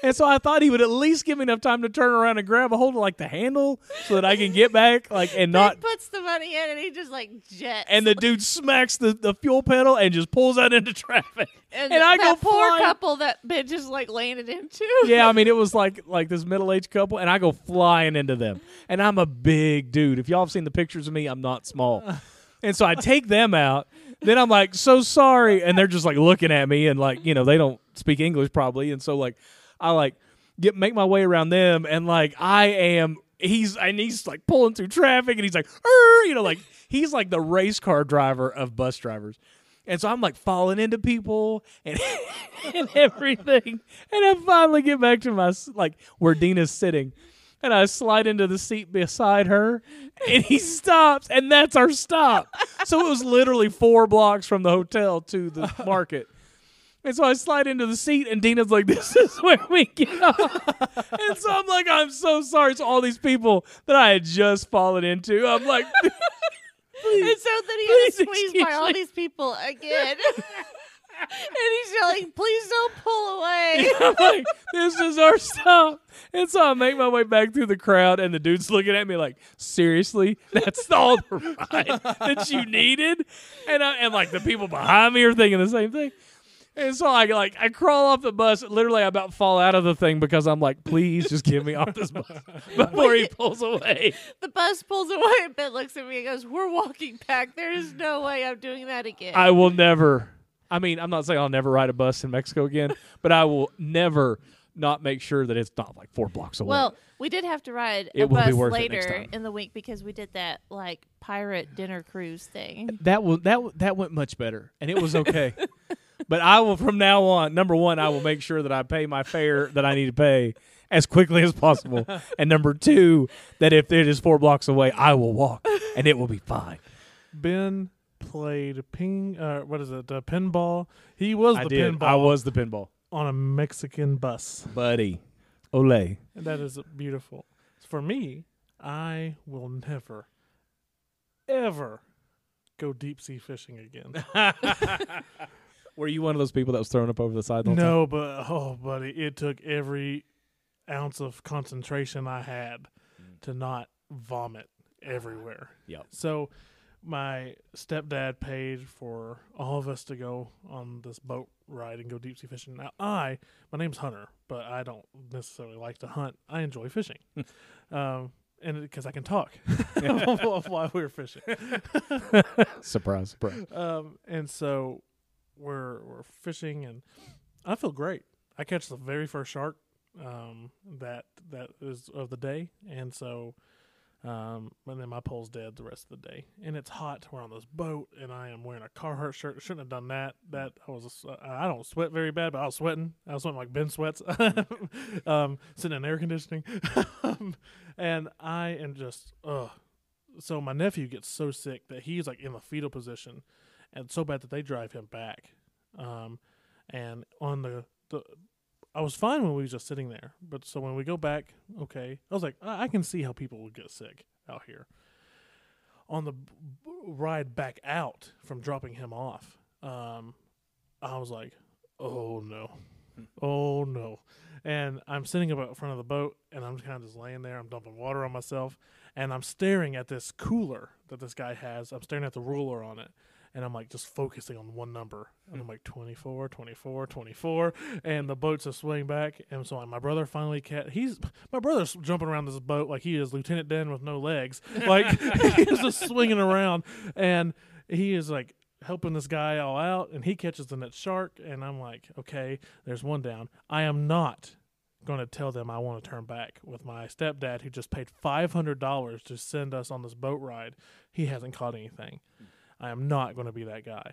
And so I thought he would at least give me enough time to turn around and grab a hold of like the handle so that I can get back, like and not. he puts the money in and he just like jets. And the dude smacks the, the fuel pedal and just pulls out into traffic. and, and I that go poor flying. couple that bitch just like landed into. yeah, I mean it was like like this middle aged couple, and I go flying into them, and I'm a big dude. If y'all have seen the pictures of me, I'm not small, and so I take them out. Then I'm like, so sorry, and they're just like looking at me, and like you know they don't speak English probably, and so like I like get make my way around them, and like I am. He's and he's like pulling through traffic, and he's like, you know, like he's like the race car driver of bus drivers. And so I'm like falling into people and, and everything. And I finally get back to my, like, where Dina's sitting. And I slide into the seat beside her and he stops. And that's our stop. So it was literally four blocks from the hotel to the market. And so I slide into the seat, and Dina's like, "This is where we get off." and so I'm like, "I'm so sorry." So all these people that I had just fallen into, I'm like, please, And so then he Please gets squeezed by excuse all these people again. and he's yelling, please don't pull away. I'm like, this is our stop. And so I make my way back through the crowd, and the dude's looking at me like, seriously? That's all the ride that you needed? And, I, and like the people behind me are thinking the same thing. And so I like I crawl off the bus. Literally, I about fall out of the thing because I'm like, please just get me off this bus before he pulls away. the bus pulls away and Ben looks at me and goes, we're walking back. There is no way I'm doing that again. I will never. I mean, I'm not saying I'll never ride a bus in Mexico again, but I will never not make sure that it's not like four blocks away. well, we did have to ride It a will be bus worth it next later time. in the week because we did that like pirate dinner cruise thing. That will that w- that went much better, and it was okay. But I will from now on. Number one, I will make sure that I pay my fare that I need to pay as quickly as possible, and number two, that if it is four blocks away, I will walk, and it will be fine. Ben played ping. Uh, what is it? Uh, pinball. He was I the did. pinball I was the pinball on a Mexican bus. buddy. Ole. And that is beautiful. For me, I will never, ever go deep sea fishing again. Were you one of those people that was thrown up over the side? The whole time? no, but oh, buddy, it took every ounce of concentration I had to not vomit everywhere. Yep. So, my stepdad paid for all of us to go on this boat ride and go deep sea fishing. Now, I, my name's Hunter, but I don't necessarily like to hunt. I enjoy fishing, um, and because I can talk while we were fishing. Surprise, surprise. Um, and so we're we're fishing, and I feel great. I catch the very first shark um, that that is of the day, and so um, and then my pole's dead the rest of the day, and it's hot. We're on this boat, and I am wearing a Carhartt shirt. Shouldn't have done that. That I was I don't sweat very bad, but I was sweating. I was sweating like Ben sweats. um, sitting in air conditioning, and I am just ugh. So my nephew gets so sick that he's like in the fetal position, and so bad that they drive him back. Um, and on the the, I was fine when we was just sitting there, but so when we go back, okay, I was like, I, I can see how people would get sick out here. On the b- ride back out from dropping him off, um, I was like, oh no, oh no, and I'm sitting up in front of the boat, and I'm kind of just laying there. I'm dumping water on myself, and I'm staring at this cooler that this guy has. I'm staring at the ruler on it, and I'm like just focusing on one number. And I'm like 24, 24, 24, and the boat's just swaying back. And so like, my brother finally cat. He's my brother's jumping around this boat like he is Lieutenant Dan with no legs. Like he's just swinging around, and he is like helping this guy all out, and he catches the next shark. And I'm like, okay, there's one down. I am not going to tell them I want to turn back with my stepdad who just paid $500 to send us on this boat ride. He hasn't caught anything. I am not going to be that guy.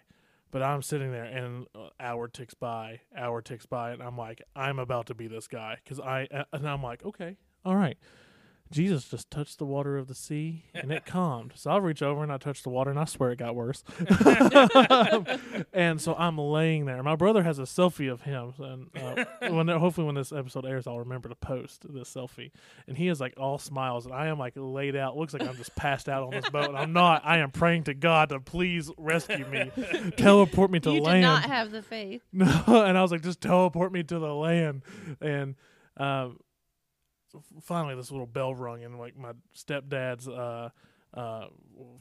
But I'm sitting there and uh, hour ticks by, hour ticks by, and I'm like, I'm about to be this guy because I, uh, and I'm like, okay, all right. Jesus just touched the water of the sea and it calmed. So I'll reach over and I touch the water and I swear it got worse. and so I'm laying there. My brother has a selfie of him, and uh, when hopefully when this episode airs, I'll remember to post this selfie. And he is like all smiles, and I am like laid out. Looks like I'm just passed out on this boat, and I'm not. I am praying to God to please rescue me, teleport me to you land. did not have the faith. No, and I was like, just teleport me to the land. And um, f- finally this little bell rung and like my stepdad's uh uh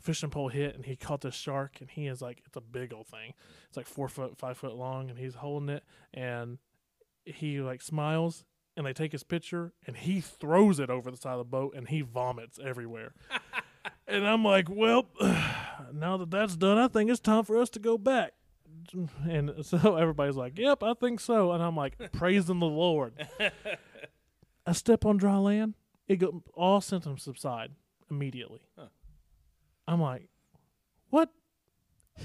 fishing pole hit and he caught this shark and he is like it's a big old thing. It's like four foot five foot long and he's holding it and he like smiles and they take his picture and he throws it over the side of the boat and he vomits everywhere. And i'm like well now that that's done i think it's time for us to go back. And so everybody's like yep i think so. And i'm like praising the lord I step on dry land, it go all symptoms subside immediately. Huh. I'm like, what?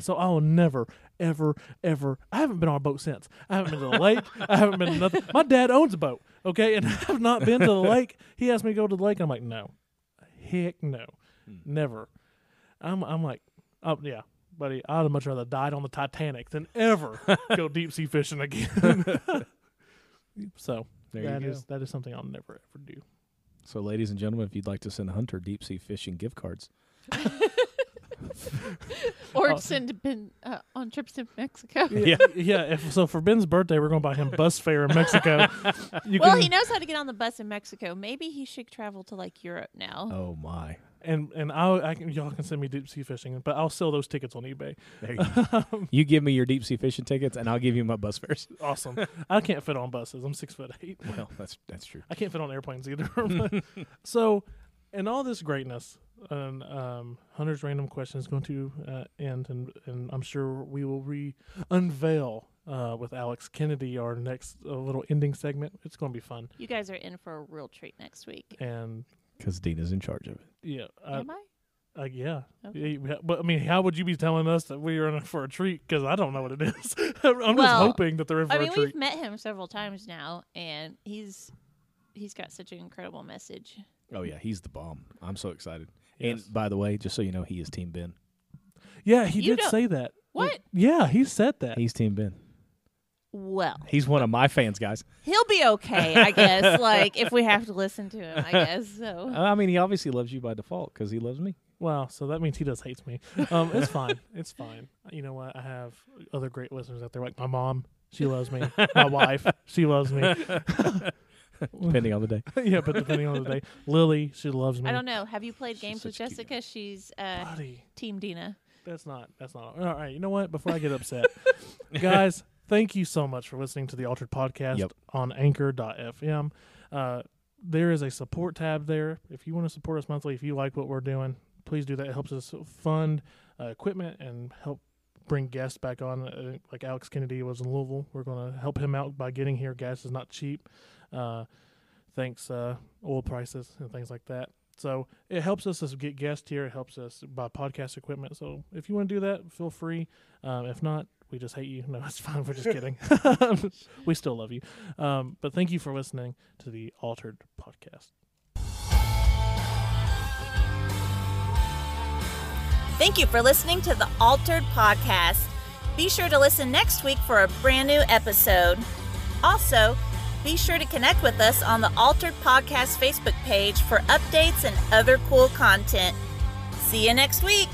So I will never, ever, ever. I haven't been on a boat since. I haven't been to the lake. I haven't been to nothing. My dad owns a boat, okay, and I've not been to the lake. He asked me to go to the lake. And I'm like, no, heck no, Hmm. never. I'm, I'm like, oh yeah, buddy. I'd have much rather died on the Titanic than ever go deep sea fishing again. so There that you go. is that is something I'll never ever do. So, ladies and gentlemen, if you'd like to send Hunter deep sea fishing gift cards, Or Oh. send Ben uh, on trips to Mexico. Yeah. yeah. If so, for Ben's birthday, we're gonna buy him bus fare in Mexico. You Well, can, he knows how to get on the bus in Mexico. Maybe he should travel to like Europe now. oh my, and and I'll, I can y'all can send me deep sea fishing, but I'll sell those tickets on eBay. there you go. you give me your deep sea fishing tickets, and I'll give you my bus fares. Awesome. I can't fit on buses. I'm six foot eight. Well, that's that's true. I can't fit on airplanes either. So, in all this greatness, and um, Hunter's random question is going to uh, end, and and I'm sure we will re unveil uh, with Alex Kennedy our next uh, little ending segment. It's going to be fun, You guys are in for a real treat next week. and Because Dina's in charge of it. yeah, uh, Am I? uh, yeah. Okay. Yeah, But I mean, how would you be telling us that we are in for a treat? Because I don't know what it is. I'm just hoping that they're in for I mean, a treat. we've met him several times now, and he's he's got such an incredible message. Oh yeah, he's the bomb. I'm so excited. Yes. And by the way, just so you know, he is Team Ben. Yeah, he You did don't- say that. What? Yeah, he said that. He's Team Ben. Well, He's one of my fans, guys. he'll be okay, I guess. like if we have to listen to him, I guess. So I mean, he obviously loves you by default because he loves me. Wow, so that means he does hates me. Um, it's fine. It's fine. You know what? I have other great listeners out there, like my mom. She loves me. My wife. She loves me. Depending on the day. yeah, but depending on the day, Lily. She loves me. I don't know. Have you played games with such a cute Jessica? She's uh, Buddy, Team Dina. that's not. That's not. All right. You know what? Before I get upset, guys, thank you so much for listening to the Altared Podcast Yep. on Anchor.fm. Uh, there is a support tab there. If you want to support us monthly, if you like what we're doing, please do that. It helps us fund uh, equipment and help bring guests back on. Uh, like Alex Kennedy was in Louisville. We're going to help him out by getting here. Gas is not cheap. Uh, thanks, uh, oil prices and things like that. So it helps us to get guests here. It helps us buy podcast equipment. So if you want to do that, feel free. Um, if not, we just hate you. No, it's fine. We're just kidding. we still love you. Um, but thank you for listening to the Altared Podcast. Thank you for listening to the Altared Podcast. Be sure to listen next week for a brand new episode. Also, be sure to connect with us on the Altared Podcast Facebook page for updates and other cool content. See you next week.